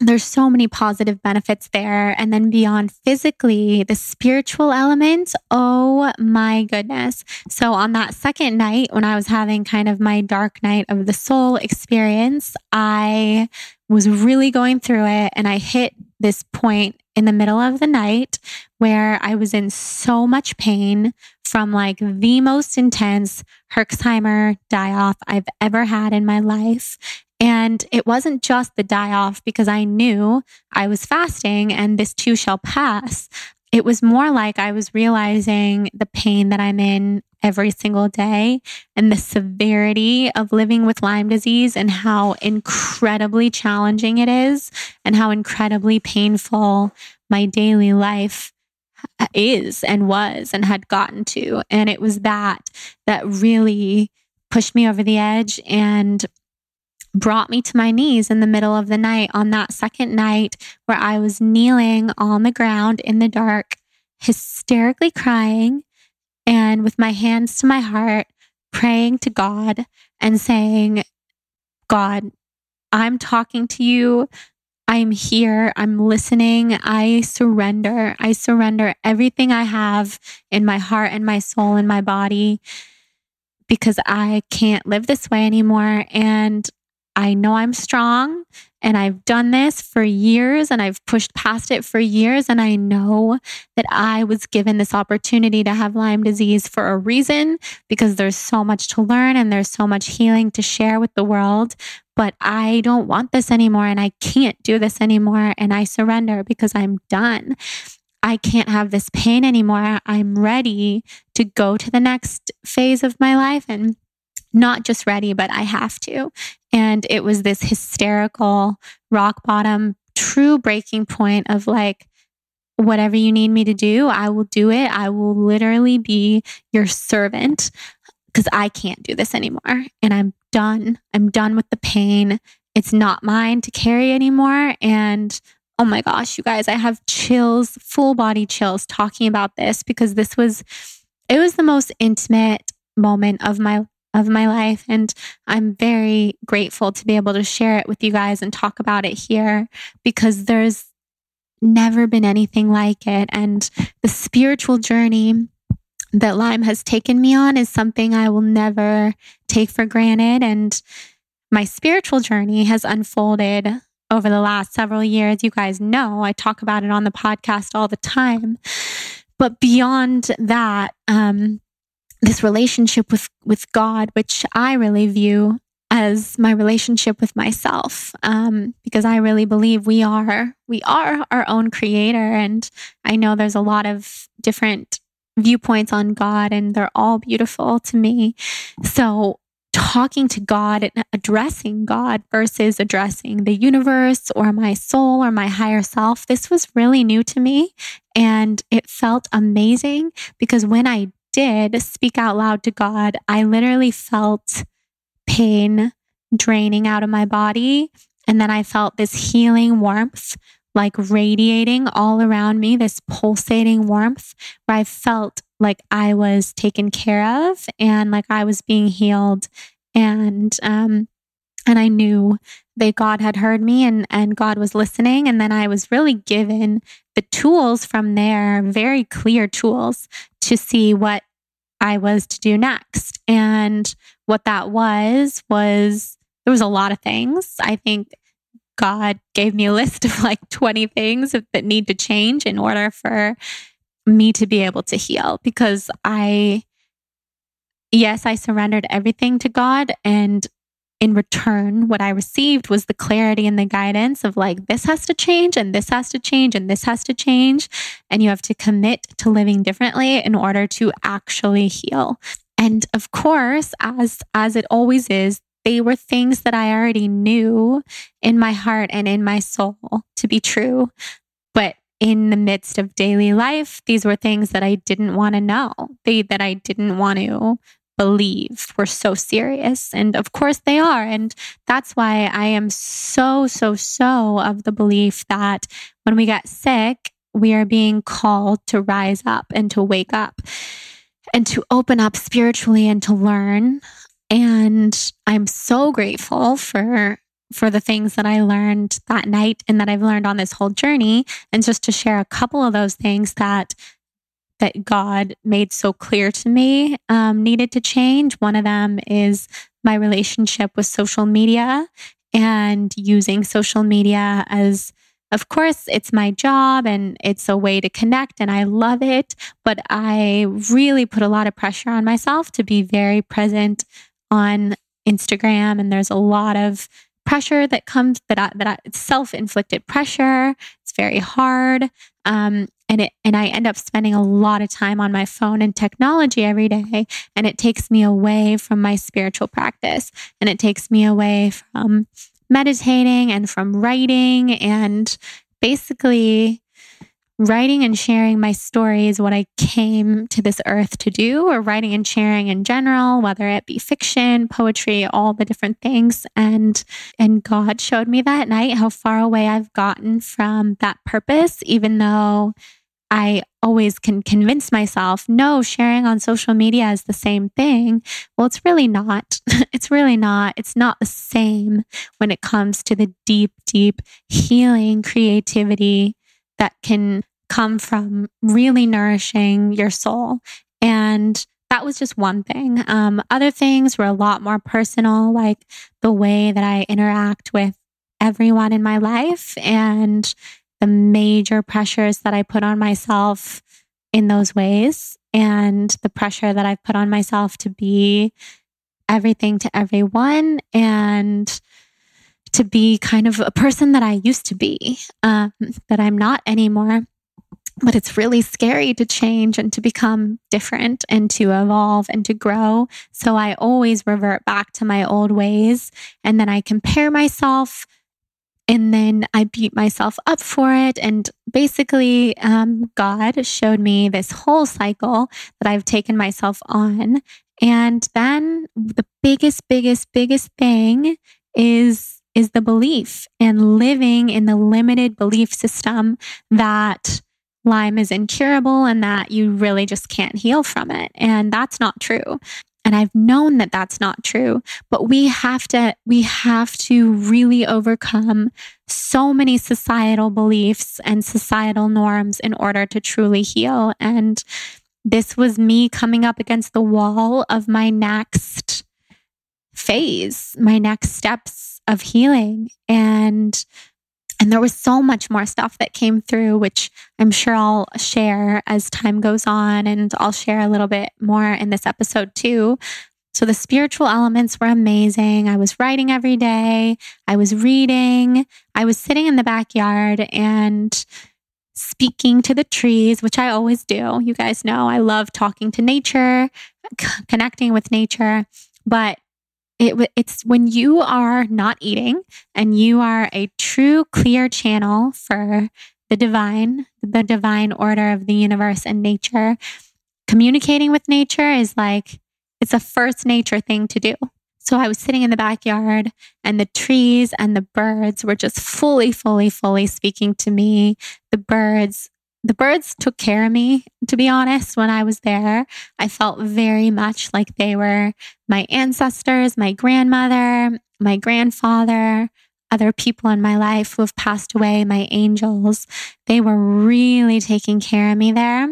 there's so many positive benefits there. And then beyond physically, the spiritual element, oh my goodness. So, on that second night, when I was having kind of my dark night of the soul experience, I was really going through it and I hit this point in the middle of the night where I was in so much pain from like the most intense Herxheimer die off I've ever had in my life. And it wasn't just the die off because I knew I was fasting and this too shall pass. It was more like I was realizing the pain that I'm in every single day and the severity of living with Lyme disease and how incredibly challenging it is and how incredibly painful my daily life is and was and had gotten to. And it was that that really pushed me over the edge and brought me to my knees in the middle of the night on that second night where I was kneeling on the ground in the dark, hysterically crying and with my hands to my heart, praying to God and saying, God, I'm talking to you. I'm here. I'm listening. I surrender. I surrender everything I have in my heart and my soul and my body because I can't live this way anymore. And I know I'm strong and I've done this for years and I've pushed past it for years. And I know that I was given this opportunity to have Lyme disease for a reason because there's so much to learn and there's so much healing to share with the world. But I don't want this anymore and I can't do this anymore. And I surrender because I'm done. I can't have this pain anymore. I'm ready to go to the next phase of my life and not just ready, but I have to. And it was this hysterical rock bottom, true breaking point of like, whatever you need me to do, I will do it. I will literally be your servant because I can't do this anymore. And I'm done. I'm done with the pain. It's not mine to carry anymore. And oh my gosh, you guys, I have chills, full body chills talking about this because this was, it was the most intimate moment of my of my life. And I'm very grateful to be able to share it with you guys and talk about it here because there's never been anything like it. And the spiritual journey that Lyme has taken me on is something I will never take for granted. And my spiritual journey has unfolded over the last several years. You guys know I talk about it on the podcast all the time. But beyond that, um, this relationship with with God, which I really view as my relationship with myself, um, because I really believe we are we are our own creator, and I know there's a lot of different viewpoints on God, and they're all beautiful to me. So talking to God and addressing God versus addressing the universe or my soul or my higher self, this was really new to me. And it felt amazing because when I did speak out loud to God, I literally felt pain draining out of my body. And then I felt this healing warmth like radiating all around me, this pulsating warmth where I felt like I was taken care of and like I was being healed. And, um, and I knew that God had heard me and, and God was listening. And then I was really given the tools from there, very clear tools to see what I was to do next. And what that was, was there was a lot of things. I think God gave me a list of like 20 things that need to change in order for me to be able to heal because I, yes, I surrendered everything to God. And in return, what I received was the clarity and the guidance of like, this has to change and this has to change and this has to change. And you have to commit to living differently in order to actually heal. And of course, as, as it always is, they were things that I already knew in my heart and in my soul to be true. But in the midst of daily life, these were things that I didn't want to know, they, that I didn't want to believe we're so serious. And of course they are. And that's why I am so, so, so of the belief that when we get sick, we are being called to rise up and to wake up and to open up spiritually and to learn. And I'm so grateful for for the things that I learned that night and that I've learned on this whole journey and just to share a couple of those things that that God made so clear to me um, needed to change. One of them is my relationship with social media and using social media as of course, it's my job and it's a way to connect, and I love it. But I really put a lot of pressure on myself to be very present on Instagram. And there's a lot of pressure that comes that I, that I, it's self-inflicted pressure. It's very hard. Um, and it and I end up spending a lot of time on my phone and technology every day and it takes me away from my spiritual practice and it takes me away from meditating and from writing and basically writing and sharing my story is what I came to this earth to do, or writing and sharing in general, whether it be fiction, poetry, all the different things. And and God showed me that night how far away I've gotten from that purpose, even though I always can convince myself, no, sharing on social media is the same thing. Well, it's really not. it's really not. It's not the same when it comes to the deep, deep healing creativity that can come from really nourishing your soul. And that was just one thing. Um, other things were a lot more personal, like the way that I interact with everyone in my life and the major pressures that I put on myself in those ways, and the pressure that I've put on myself to be everything to everyone and to be kind of a person that I used to be, um, that I'm not anymore. But it's really scary to change and to become different and to evolve and to grow. So I always revert back to my old ways. And then I compare myself and then I beat myself up for it. And basically, um, God showed me this whole cycle that I've taken myself on. And then the biggest, biggest, biggest thing is is the belief and living in the limited belief system that Lyme is incurable and that you really just can't heal from it. And that's not true. And I've known that that's not true, but we have to, we have to really overcome so many societal beliefs and societal norms in order to truly heal. And this was me coming up against the wall of my next phase, my next steps of healing. And and there was so much more stuff that came through, which I'm sure I'll share as time goes on. And I'll share a little bit more in this episode too. So the spiritual elements were amazing. I was writing every day. I was reading. I was sitting in the backyard and speaking to the trees, which I always do. You guys know I love talking to nature, c- connecting with nature. But it, it's when you are not eating and you are a true clear channel for the divine, the divine order of the universe and nature. Communicating with nature is like, it's a first nature thing to do. So I was sitting in the backyard and the trees and the birds were just fully, fully, fully speaking to me. The birds the birds took care of me, to be honest, when I was there. I felt very much like they were my ancestors, my grandmother, my grandfather, other people in my life who have passed away, my angels. They were really taking care of me there.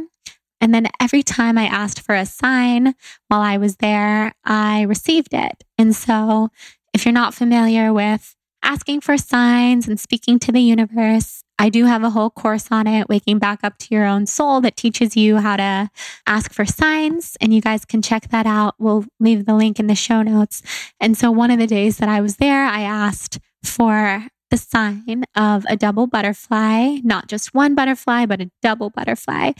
And then every time I asked for a sign while I was there, I received it. And so if you're not familiar with asking for signs and speaking to the universe, I do have a whole course on it, Waking Back Up to Your Own Soul, that teaches you how to ask for signs. And you guys can check that out. We'll leave the link in the show notes. And so one of the days that I was there, I asked for the sign of a double butterfly, not just one butterfly, but a double butterfly.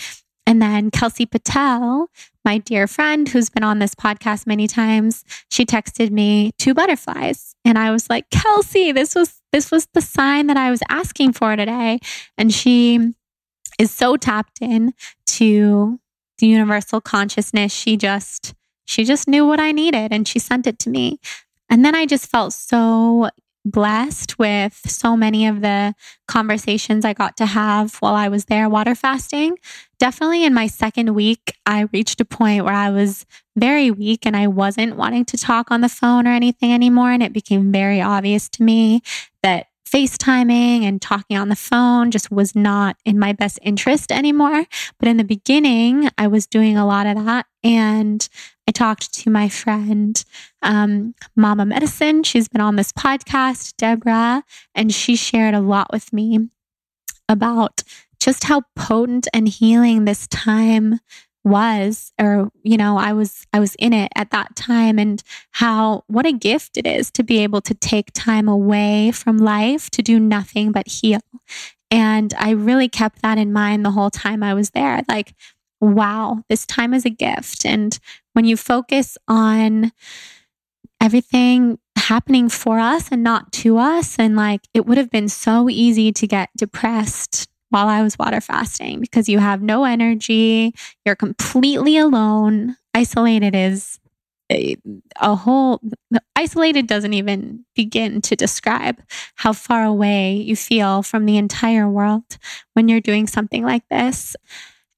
And then Kelsey Patel, my dear friend who's been on this podcast many times, she texted me two butterflies. And I was like, Kelsey, this was this was the sign that I was asking for today. And she is so tapped in to the universal consciousness. She just she just knew what I needed and she sent it to me. And then I just felt so blessed with so many of the conversations I got to have while I was there water fasting. Definitely in my second week, I reached a point where I was very weak and I wasn't wanting to talk on the phone or anything anymore. And it became very obvious to me that FaceTiming and talking on the phone just was not in my best interest anymore. But in the beginning, I was doing a lot of that. And talked to my friend, um, Mama Medicine. She's been on this podcast, Deborah, and she shared a lot with me about just how potent and healing this time was or you know I was I was in it at that time and how what a gift it is to be able to take time away from life to do nothing but heal. And I really kept that in mind the whole time I was there. Like wow, this time is a gift and when you focus on everything happening for us and not to us and like it would have been so easy to get depressed while I was water fasting because you have no energy, you're completely alone. Isolated is a, whole, isolated doesn't even begin to describe how far away you feel from the entire world when you're doing something like this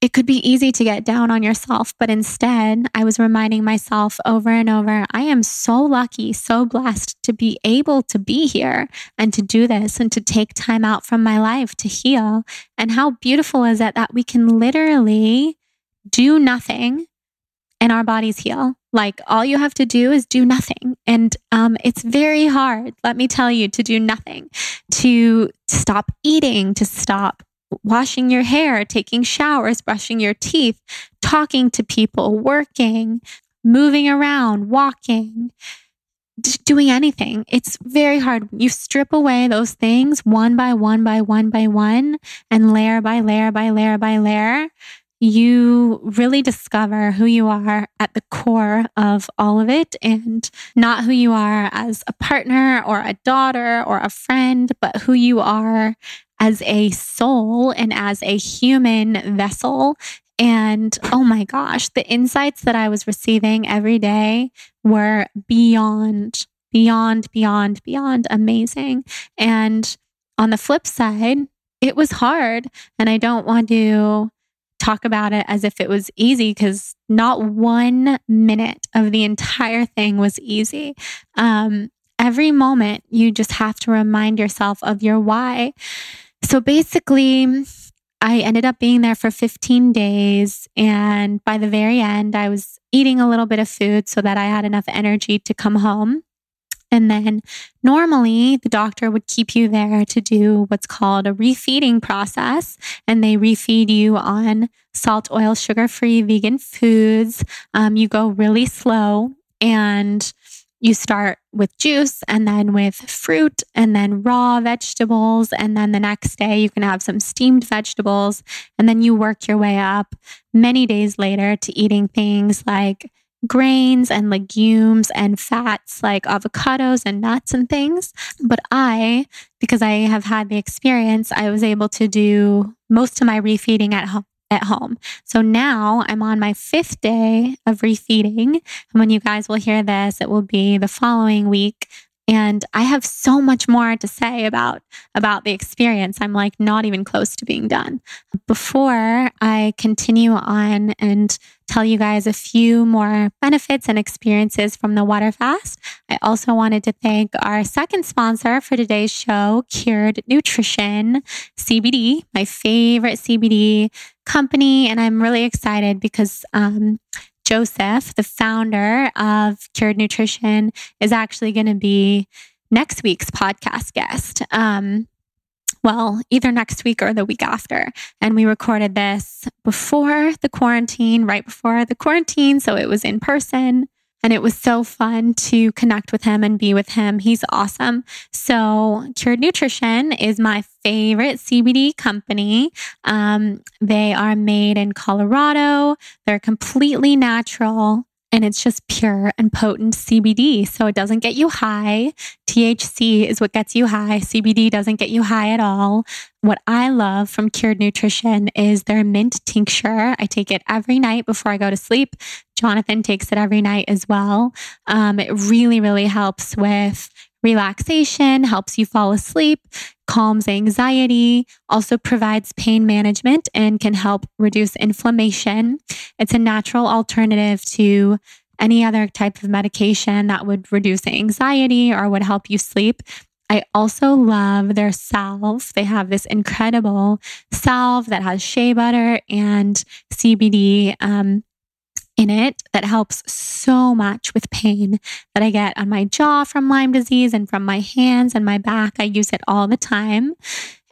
it could be easy to get down on yourself, but instead, I was reminding myself over and over I am so lucky, so blessed to be able to be here and to do this and to take time out from my life to heal. And how beautiful is it that we can literally do nothing and our bodies heal? Like all you have to do is do nothing. And um, it's very hard, let me tell you, to do nothing, to stop eating, to stop washing your hair, taking showers, brushing your teeth, talking to people, working, moving around, walking, doing anything. It's very hard. You strip away those things one by one by one by one and layer by layer by layer by layer. You really discover who you are at the core of all of it and not who you are as a partner or a daughter or a friend, but who you are as a soul and as a human vessel. And oh my gosh, the insights that I was receiving every day were beyond, beyond, beyond, beyond amazing. And on the flip side, it was hard. And I don't want to talk about it as if it was easy because not one minute of the entire thing was easy. Um, every moment, you just have to remind yourself of your why. So basically, I ended up being there for 15 days. And by the very end, I was eating a little bit of food so that I had enough energy to come home. And then normally the doctor would keep you there to do what's called a refeeding process. And they refeed you on salt, oil, sugar free vegan foods. Um, you go really slow and you start with juice and then with fruit and then raw vegetables. And then the next day you can have some steamed vegetables. And then you work your way up many days later to eating things like grains and legumes and fats like avocados and nuts and things. But I, because I have had the experience, I was able to do most of my refeeding at home at home. So now I'm on my fifth day of refeeding. And when you guys will hear this, it will be the following week. And I have so much more to say about, about the experience. I'm like not even close to being done. Before I continue on and tell you guys a few more benefits and experiences from the water fast, I also wanted to thank our second sponsor for today's show, Cured Nutrition CBD, my favorite CBD company. And I'm really excited because um, Joseph, the founder of Cured Nutrition, is actually going to be next week's podcast guest. Um, well, either next week or the week after. And we recorded this before the quarantine, right before the quarantine. So it was in person. And it was so fun to connect with him and be with him. He's awesome. So, Cured Nutrition is my favorite CBD company. Um, they are made in Colorado, they're completely natural and it's just pure and potent CBD. So it doesn't get you high. THC is what gets you high. CBD doesn't get you high at all. What I love from Cured Nutrition is their mint tincture. I take it every night before I go to sleep. Jonathan takes it every night as well. Um, it really, really helps with relaxation, helps you fall asleep, calms anxiety, also provides pain management and can help reduce inflammation. It's a natural alternative to any other type of medication that would reduce anxiety or would help you sleep. I also love their salve. They have this incredible salve that has shea butter and CBD. Um, in it that helps so much with pain that I get on my jaw from Lyme disease and from my hands and my back. I use it all the time.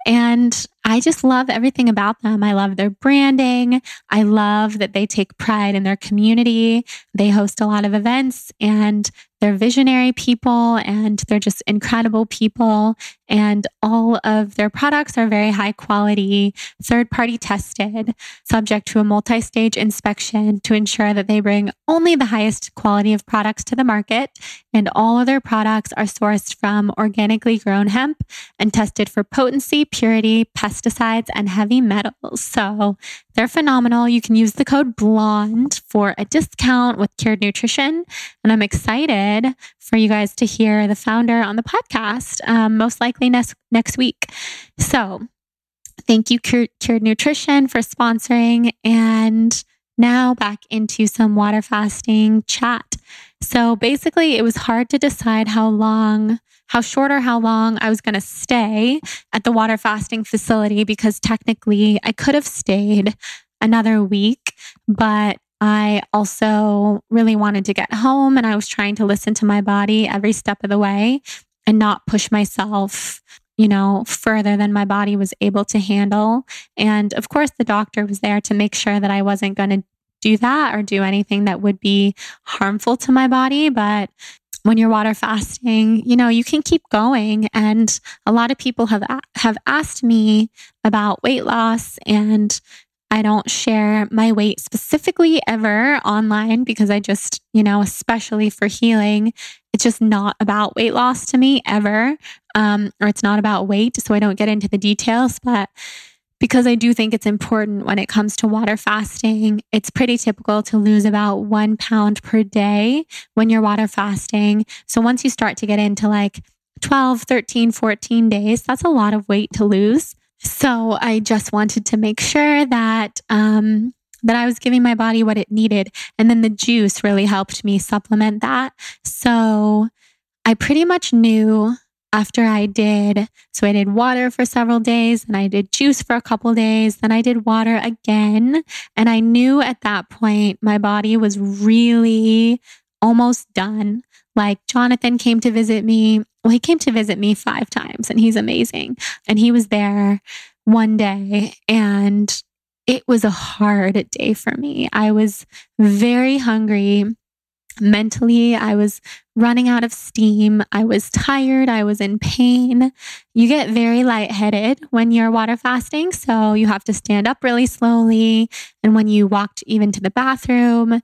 And I just love everything about them. I love their branding. I love that they take pride in their community. They host a lot of events and they're visionary people and they're just incredible people. And all of their products are very high quality, third party tested, subject to a multi stage inspection to ensure that they bring only the highest quality of products to the market. And all of their products are sourced from organically grown hemp and tested for potency, purity, pesticides, and heavy metals. So they're phenomenal. You can use the code BLONDE for a discount with Cured Nutrition. And I'm excited for you guys to hear the founder on the podcast, um, most likely next, next week. So thank you, Cured, Cured Nutrition, for sponsoring. And now back into some water fasting chat. So basically, it was hard to decide how long how short or how long I was going to stay at the water fasting facility because technically I could have stayed another week, but I also really wanted to get home and I was trying to listen to my body every step of the way and not push myself you know, further than my body was able to handle. And of course, the doctor was there to make sure that I wasn't going to do that or do anything that would be harmful to my body. But when you're water fasting, you know, you can keep going. And a lot of people have, have asked me about weight loss and I don't share my weight specifically ever online because I just, you know, especially for healing, it's just not about weight loss to me ever. Um, or it's not about weight. So I don't get into the details. But because I do think it's important when it comes to water fasting. It's pretty typical to lose about one pound per day when you're water fasting. So once you start to get into like 12, 13, 14 days, that's a lot of weight to lose. So I just wanted to make sure that, um, that I was giving my body what it needed. And then the juice really helped me supplement that. So I pretty much knew after I did, so I did water for several days, and I did juice for a couple days, then I did water again. And I knew at that point my body was really almost done. Like Jonathan came to visit me. Well, he came to visit me five times and he's amazing. And he was there one day and it was a hard day for me. I was very hungry mentally i was running out of steam. I was tired. I was in pain. You get very lightheaded when you're water fasting so you have to stand up really slowly. And when you walked even to the bathroom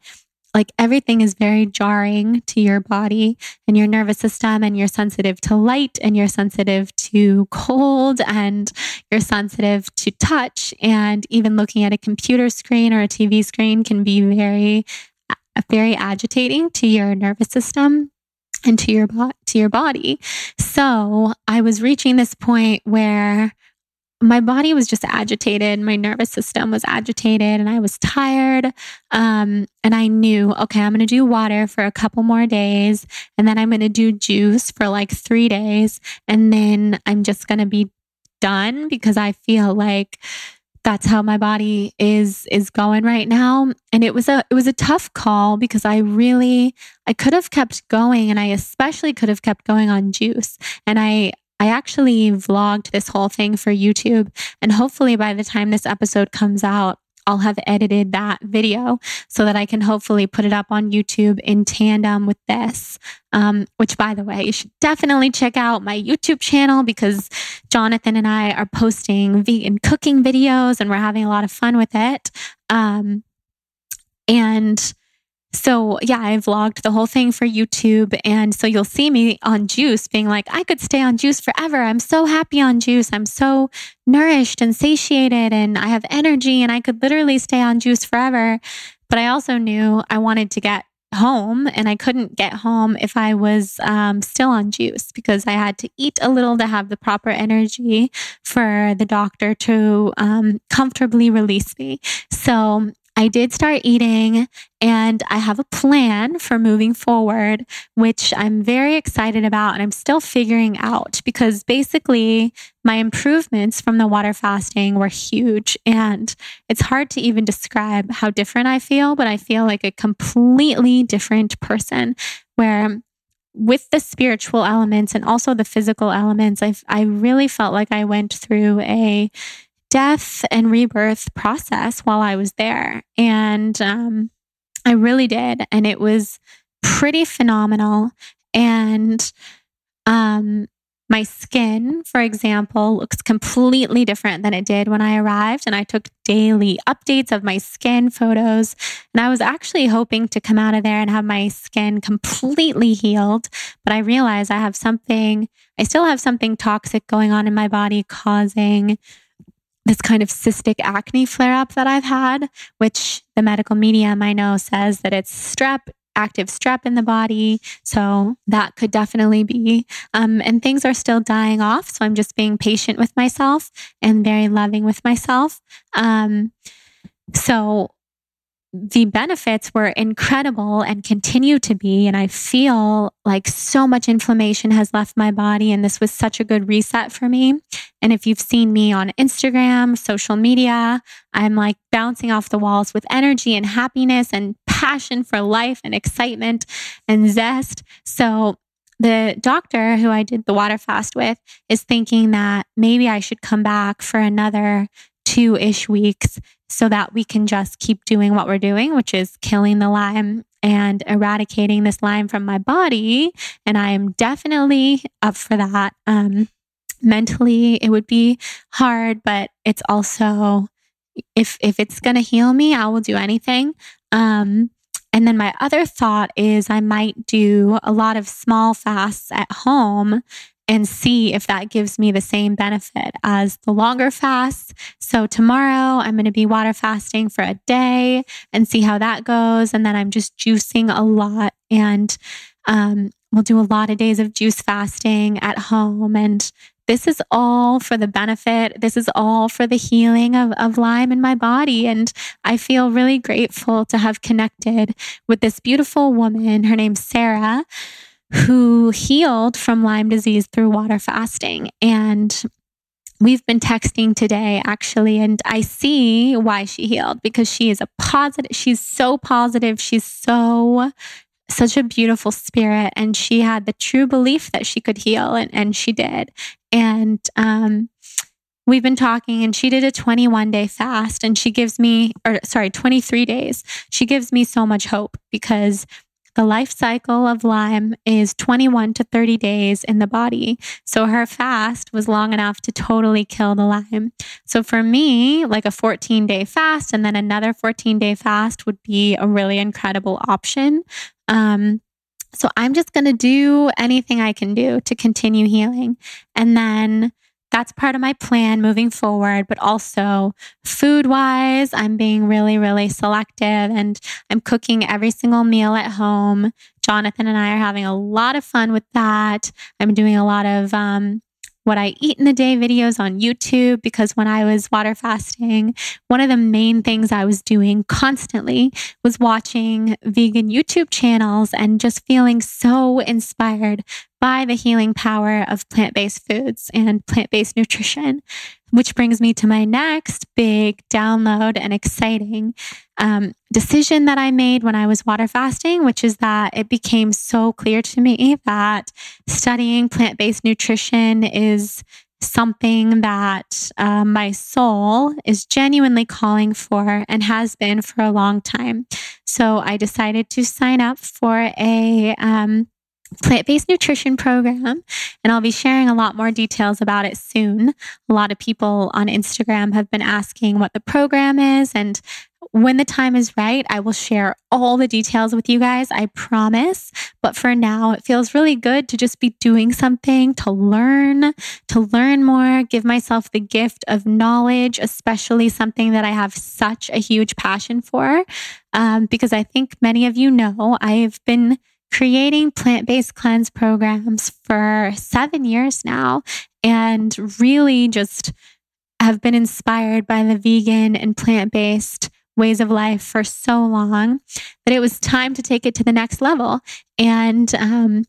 like everything is very jarring to your body and your nervous system and you're sensitive to light and you're sensitive to cold and you're sensitive to touch. And even looking at a computer screen or a TV screen can be very very agitating to your nervous system and to your bo- to your body. So, I was reaching this point where my body was just agitated, my nervous system was agitated, and I was tired. Um, and I knew, okay, I'm going to do water for a couple more days, and then I'm going to do juice for like three days, and then I'm just going to be done because I feel like that's how my body is is going right now. And it was a it was a tough call because i really i could have kept going and i especially could have kept going on juice. And i i actually vlogged this whole thing for youtube. And hopefully by the time this episode comes out I'll have edited that video so that I can hopefully put it up on YouTube in tandem with this. Um, which, by the way, you should definitely check out my YouTube channel because Jonathan and I are posting vegan cooking videos and we're having a lot of fun with it. Um, and so, yeah, I vlogged the whole thing for YouTube. And so you'll see me on juice being like, I could stay on juice forever. I'm so happy on juice. I'm so nourished and satiated and I have energy and I could literally stay on juice forever. But I also knew I wanted to get home and I couldn't get home if I was um, still on juice because I had to eat a little to have the proper energy for the doctor to um, comfortably release me. So I did start eating and I have a plan for moving forward, which I'm very excited about and I'm still figuring out because basically my improvements from the water fasting were huge. And it's hard to even describe how different I feel, but I feel like a completely different person where with the spiritual elements and also the physical elements, I, I really felt like I went through a death and rebirth process while I was there. And um, I really did. And it was pretty phenomenal. And um, my skin, for example, looks completely different than it did when I arrived. And I took daily updates of my skin photos. And I was actually hoping to come out of there and have my skin completely healed. But I realized I have something, I still have something toxic going on in my body causing this kind of cystic acne flare up that I've had, which the medical medium I know says that it's strep, active strep in the body. So that could definitely be. Um, and things are still dying off. So I'm just being patient with myself and very loving with myself. Um, so the benefits were incredible and continue to be. And I feel like so much inflammation has left my body. And this was such a good reset for me. And if you've seen me on Instagram, social media, I'm like bouncing off the walls with energy and happiness and passion for life and excitement and zest. So the doctor who I did the water fast with is thinking that maybe I should come back for another two ish weeks so that we can just keep doing what we're doing, which is killing the Lyme and eradicating this Lyme from my body. And I am definitely up for that. Um, mentally, it would be hard, but it's also, if, if it's to heal me, I will do anything. Um, and then my other thought is I might do a lot of small fasts at home and see if that gives me the same benefit as the longer fast. So tomorrow I'm going to be water fasting for a day and see how that goes. And then I'm just juicing a lot and um, we'll do a lot of days of juice fasting at home. And this is all for the benefit. This is all for the healing of, of Lyme in my body. And I feel really grateful to have connected with this beautiful woman. Her name's Sarah who healed from Lyme disease through water fasting. And we've been texting today actually and i see why she healed because she is a positive she's so positive. She's so such a beautiful spirit and she had the true belief that she could heal and, and she did. And um, we've been talking and she did a 21 day fast and she gives me or sorry 23 days. She gives me so much hope because the life cycle of Lyme is 21 to 30 days in the body. So her fast was long enough to totally kill the Lyme. So for me, like a 14 day fast and then another 14 day fast would be a really incredible option. Um, so I'm just going to do anything I can do to continue healing. And then that's part of my plan moving forward. But also, food wise, I'm being really, really selective and I'm cooking every single meal at home. Jonathan and I are having a lot of fun with that. I'm doing a lot of um, what I eat in the day videos on YouTube because when I was water fasting, one of the main things I was doing constantly was watching vegan YouTube channels and just feeling so inspired by the healing power of plant based foods and plant based nutrition. Which brings me to my next big download and exciting um, decision that I made when I was water fasting, which is that it became so clear to me that studying plant based nutrition is something that uh, my soul is genuinely calling for and has been for a long time. So I decided to sign up for a um, plant based nutrition program, and I'll be sharing a lot more details about it soon. A lot of people on Instagram have been asking what the program is, and when the time is right, I will share all the details with you guys, I promise. But for now, it feels really good to just be doing something to learn, to learn more, give myself the gift of knowledge, especially something that I have such a huge passion for. Um, because I think many of you know I've been creating plant based cleanse programs for seven years now and really just have been inspired by the vegan and plant based ways of life for so long that it was time to take it to the next level. And um,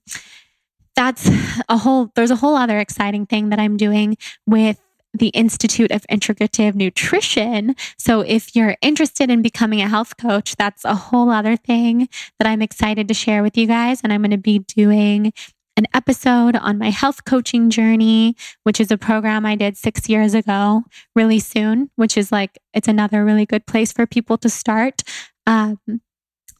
that's a whole, there's a whole other exciting thing that I'm doing with the Institute of Integrative Nutrition. So if you're interested in becoming a health coach, that's a whole other thing that I'm excited to share with you guys. And I'm going to be doing an episode on my health coaching journey, which is a program I did six years ago, really soon, which is like, it's another really good place for people to start. Um,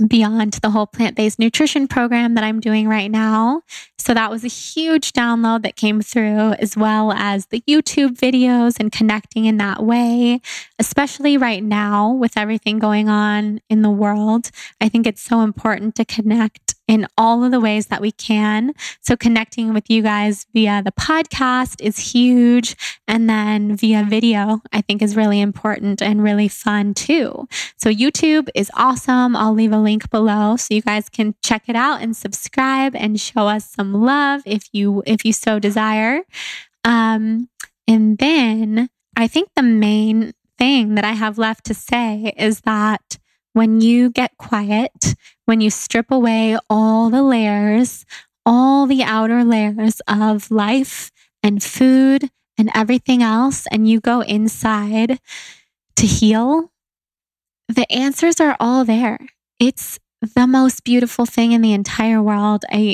beyond the whole plant based nutrition program that I'm doing right now. So that was a huge download that came through, as well as the YouTube videos and connecting in that way, especially right now with everything going on in the world. I think it's so important to connect in all of the ways that we can. So connecting with you guys via the podcast is huge. And then via video, I think is really important and really fun too. So YouTube is awesome. I'll leave a link below so you guys can check it out and subscribe and show us some love if you, if you so desire. Um, and then I think the main thing that I have left to say is that when you get quiet, when you strip away all the layers, all the outer layers of life and food and everything else, and you go inside to heal, the answers are all there. It's the most beautiful thing in the entire world. I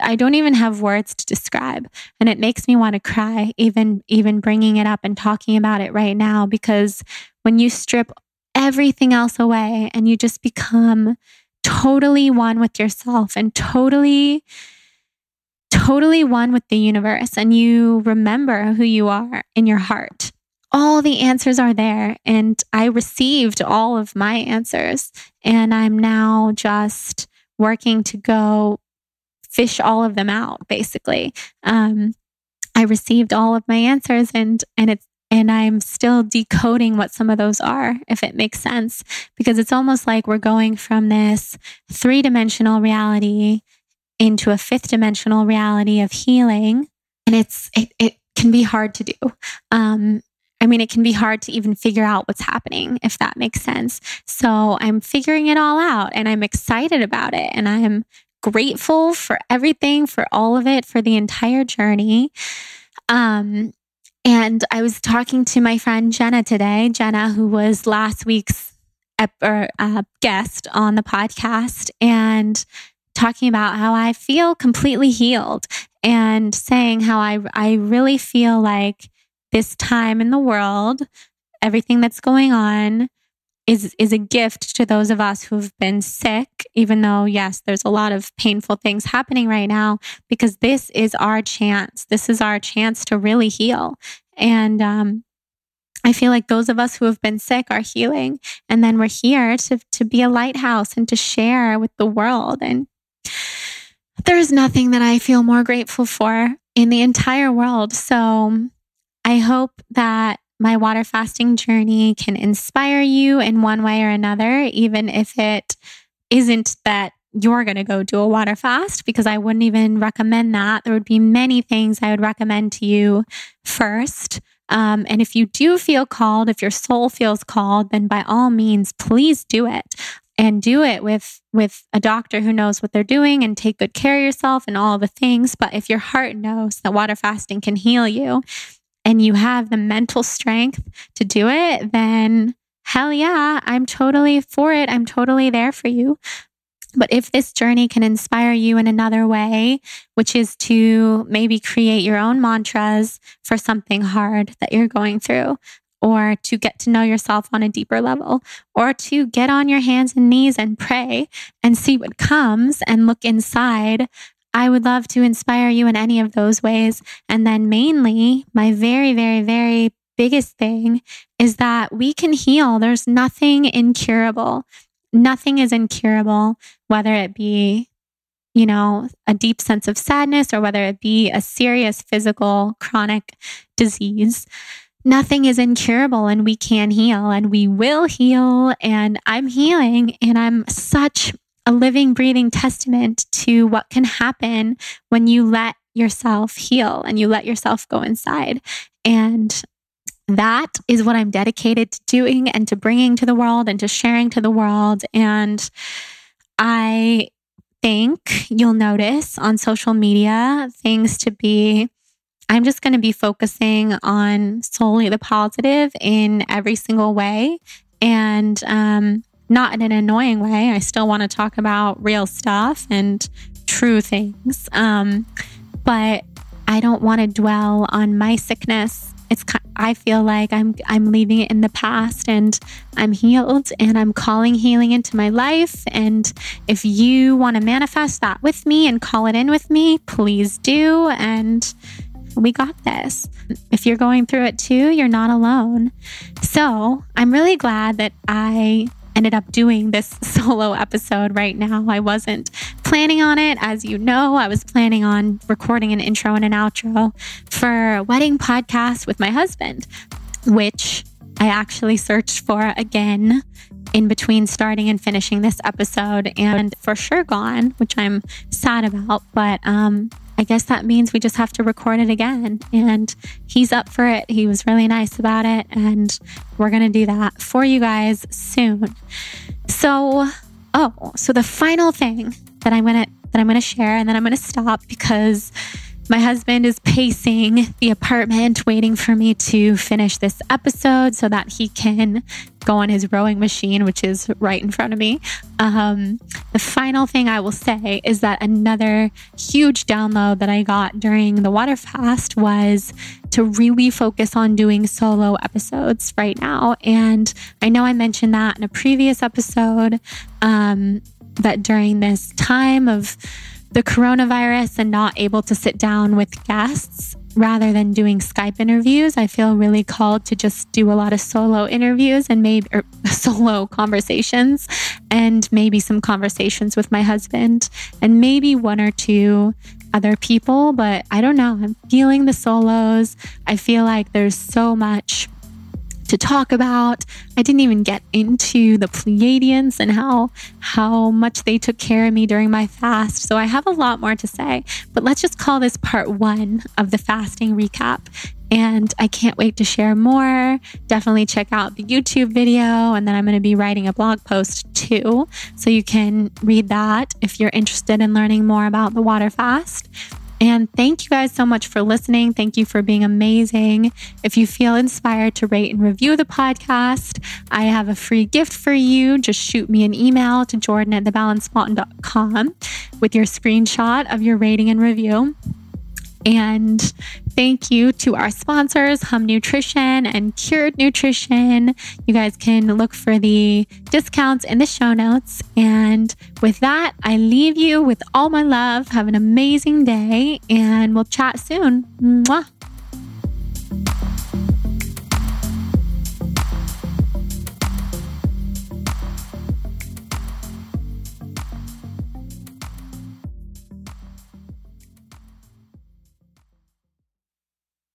I don't even have words to describe and it makes me want to cry even even bringing it up and talking about it right now because when you strip everything else away and you just become totally one with yourself and totally, totally one with the universe. And you remember who you are in your heart. All the answers are there. And I received all of my answers. And I'm now just working to go fish all of them out, basically. Um, I received all of my answers and and it's and I'm still decoding what some of those are, if it makes sense, because it's almost like we're going from this three dimensional reality into a fifth dimensional reality of healing. And it's, it, it can be hard to do. Um, I mean, it can be hard to even figure out what's happening, if that makes sense. So I'm figuring it all out and I'm excited about it. And I'm grateful for everything, for all of it, for the entire journey. Um, and I was talking to my friend Jenna today, Jenna, who was last week's ep- or, uh, guest on the podcast, and talking about how I feel completely healed and saying how I, I really feel like this time in the world, everything that's going on, is is a gift to those of us who've been sick even though yes there's a lot of painful things happening right now because this is our chance this is our chance to really heal and um, I feel like those of us who have been sick are healing. And then we're here to, to be a lighthouse and to share with the world. And there's nothing that I feel more grateful for in the entire world. So I hope that my water fasting journey can inspire you in one way or another, even if it isn't that you're going to go do a water fast, because I wouldn't even recommend that. There would be many things I would recommend to you first. Um, and if you do feel called, if your soul feels called, then by all means, please do it and do it with with a doctor who knows what they're doing and take good care of yourself and all the things but if your heart knows that water fasting can heal you and you have the mental strength to do it, then hell yeah, I'm totally for it. I'm totally there for you. But if this journey can inspire you in another way, which is to maybe create your own mantras for something hard that you're going through, or to get to know yourself on a deeper level, or to get on your hands and knees and pray and see what comes and look inside I would love to inspire you in any of those ways. And then, mainly, my very, very, very biggest thing is that we can heal. There's nothing incurable. Nothing is incurable, whether it be, you know, a deep sense of sadness or whether it be a serious physical chronic disease. Nothing is incurable and we can heal and we will heal. And I'm healing and I'm such a living, breathing testament to what can happen when you let yourself heal and you let yourself go inside. And that is what I'm dedicated to doing and to bringing to the world and to sharing to the world. And I think you'll notice on social media things to be I'm just going to be focusing on solely the positive in every single way and um, not in an annoying way. I still want to talk about real stuff and true things. Um, but I don't want to dwell on my sickness. It's I feel like I'm I'm leaving it in the past and I'm healed and I'm calling healing into my life and if you want to manifest that with me and call it in with me, please do and we got this. If you're going through it too, you're not alone. So, I'm really glad that I ended up doing this solo episode right now. I wasn't planning on it. As you know, I was planning on recording an intro and an outro for a wedding podcast with my husband, which I actually searched for again in between starting and finishing this episode and for sure gone, which I'm sad about. But um, I guess that means we just have to record it again. And he's up for it. He was really nice about it. And we're going to do that for you guys soon. So, oh, so the final thing that I'm going to that I'm going to share and then I'm going to stop because my husband is pacing the apartment, waiting for me to finish this episode so that he can go on his rowing machine, which is right in front of me. Um, the final thing I will say is that another huge download that I got during the water fast was to really focus on doing solo episodes right now. And I know I mentioned that in a previous episode um, that during this time of the coronavirus and not able to sit down with guests rather than doing Skype interviews, I feel really called to just do a lot of solo interviews and maybe or er, solo conversations and maybe some conversations with my husband and maybe one or two other people. But I don't know. I'm feeling the solos. I feel like there's so much to talk about. I didn't even get into the Pleiadians and how how much they took care of me during my fast. So I have a lot more to say, but let's just call this part 1 of the fasting recap. And I can't wait to share more. Definitely check out the YouTube video. And then I'm going to be writing a blog post too. So you can read that if you're interested in learning more about the water fast. And thank you guys so much for listening. Thank you for being amazing. If you feel inspired to rate and review the podcast, I have a free gift for you. Just shoot me an email to jordan at thebalancedmountain.com with your screenshot of your rating and review. And thank you to our sponsors, Hum Nutrition and Cured Nutrition. You guys can look for the discounts in the show notes. And with that, I leave you with all my love. Have an amazing day, and we'll chat soon. Mwah.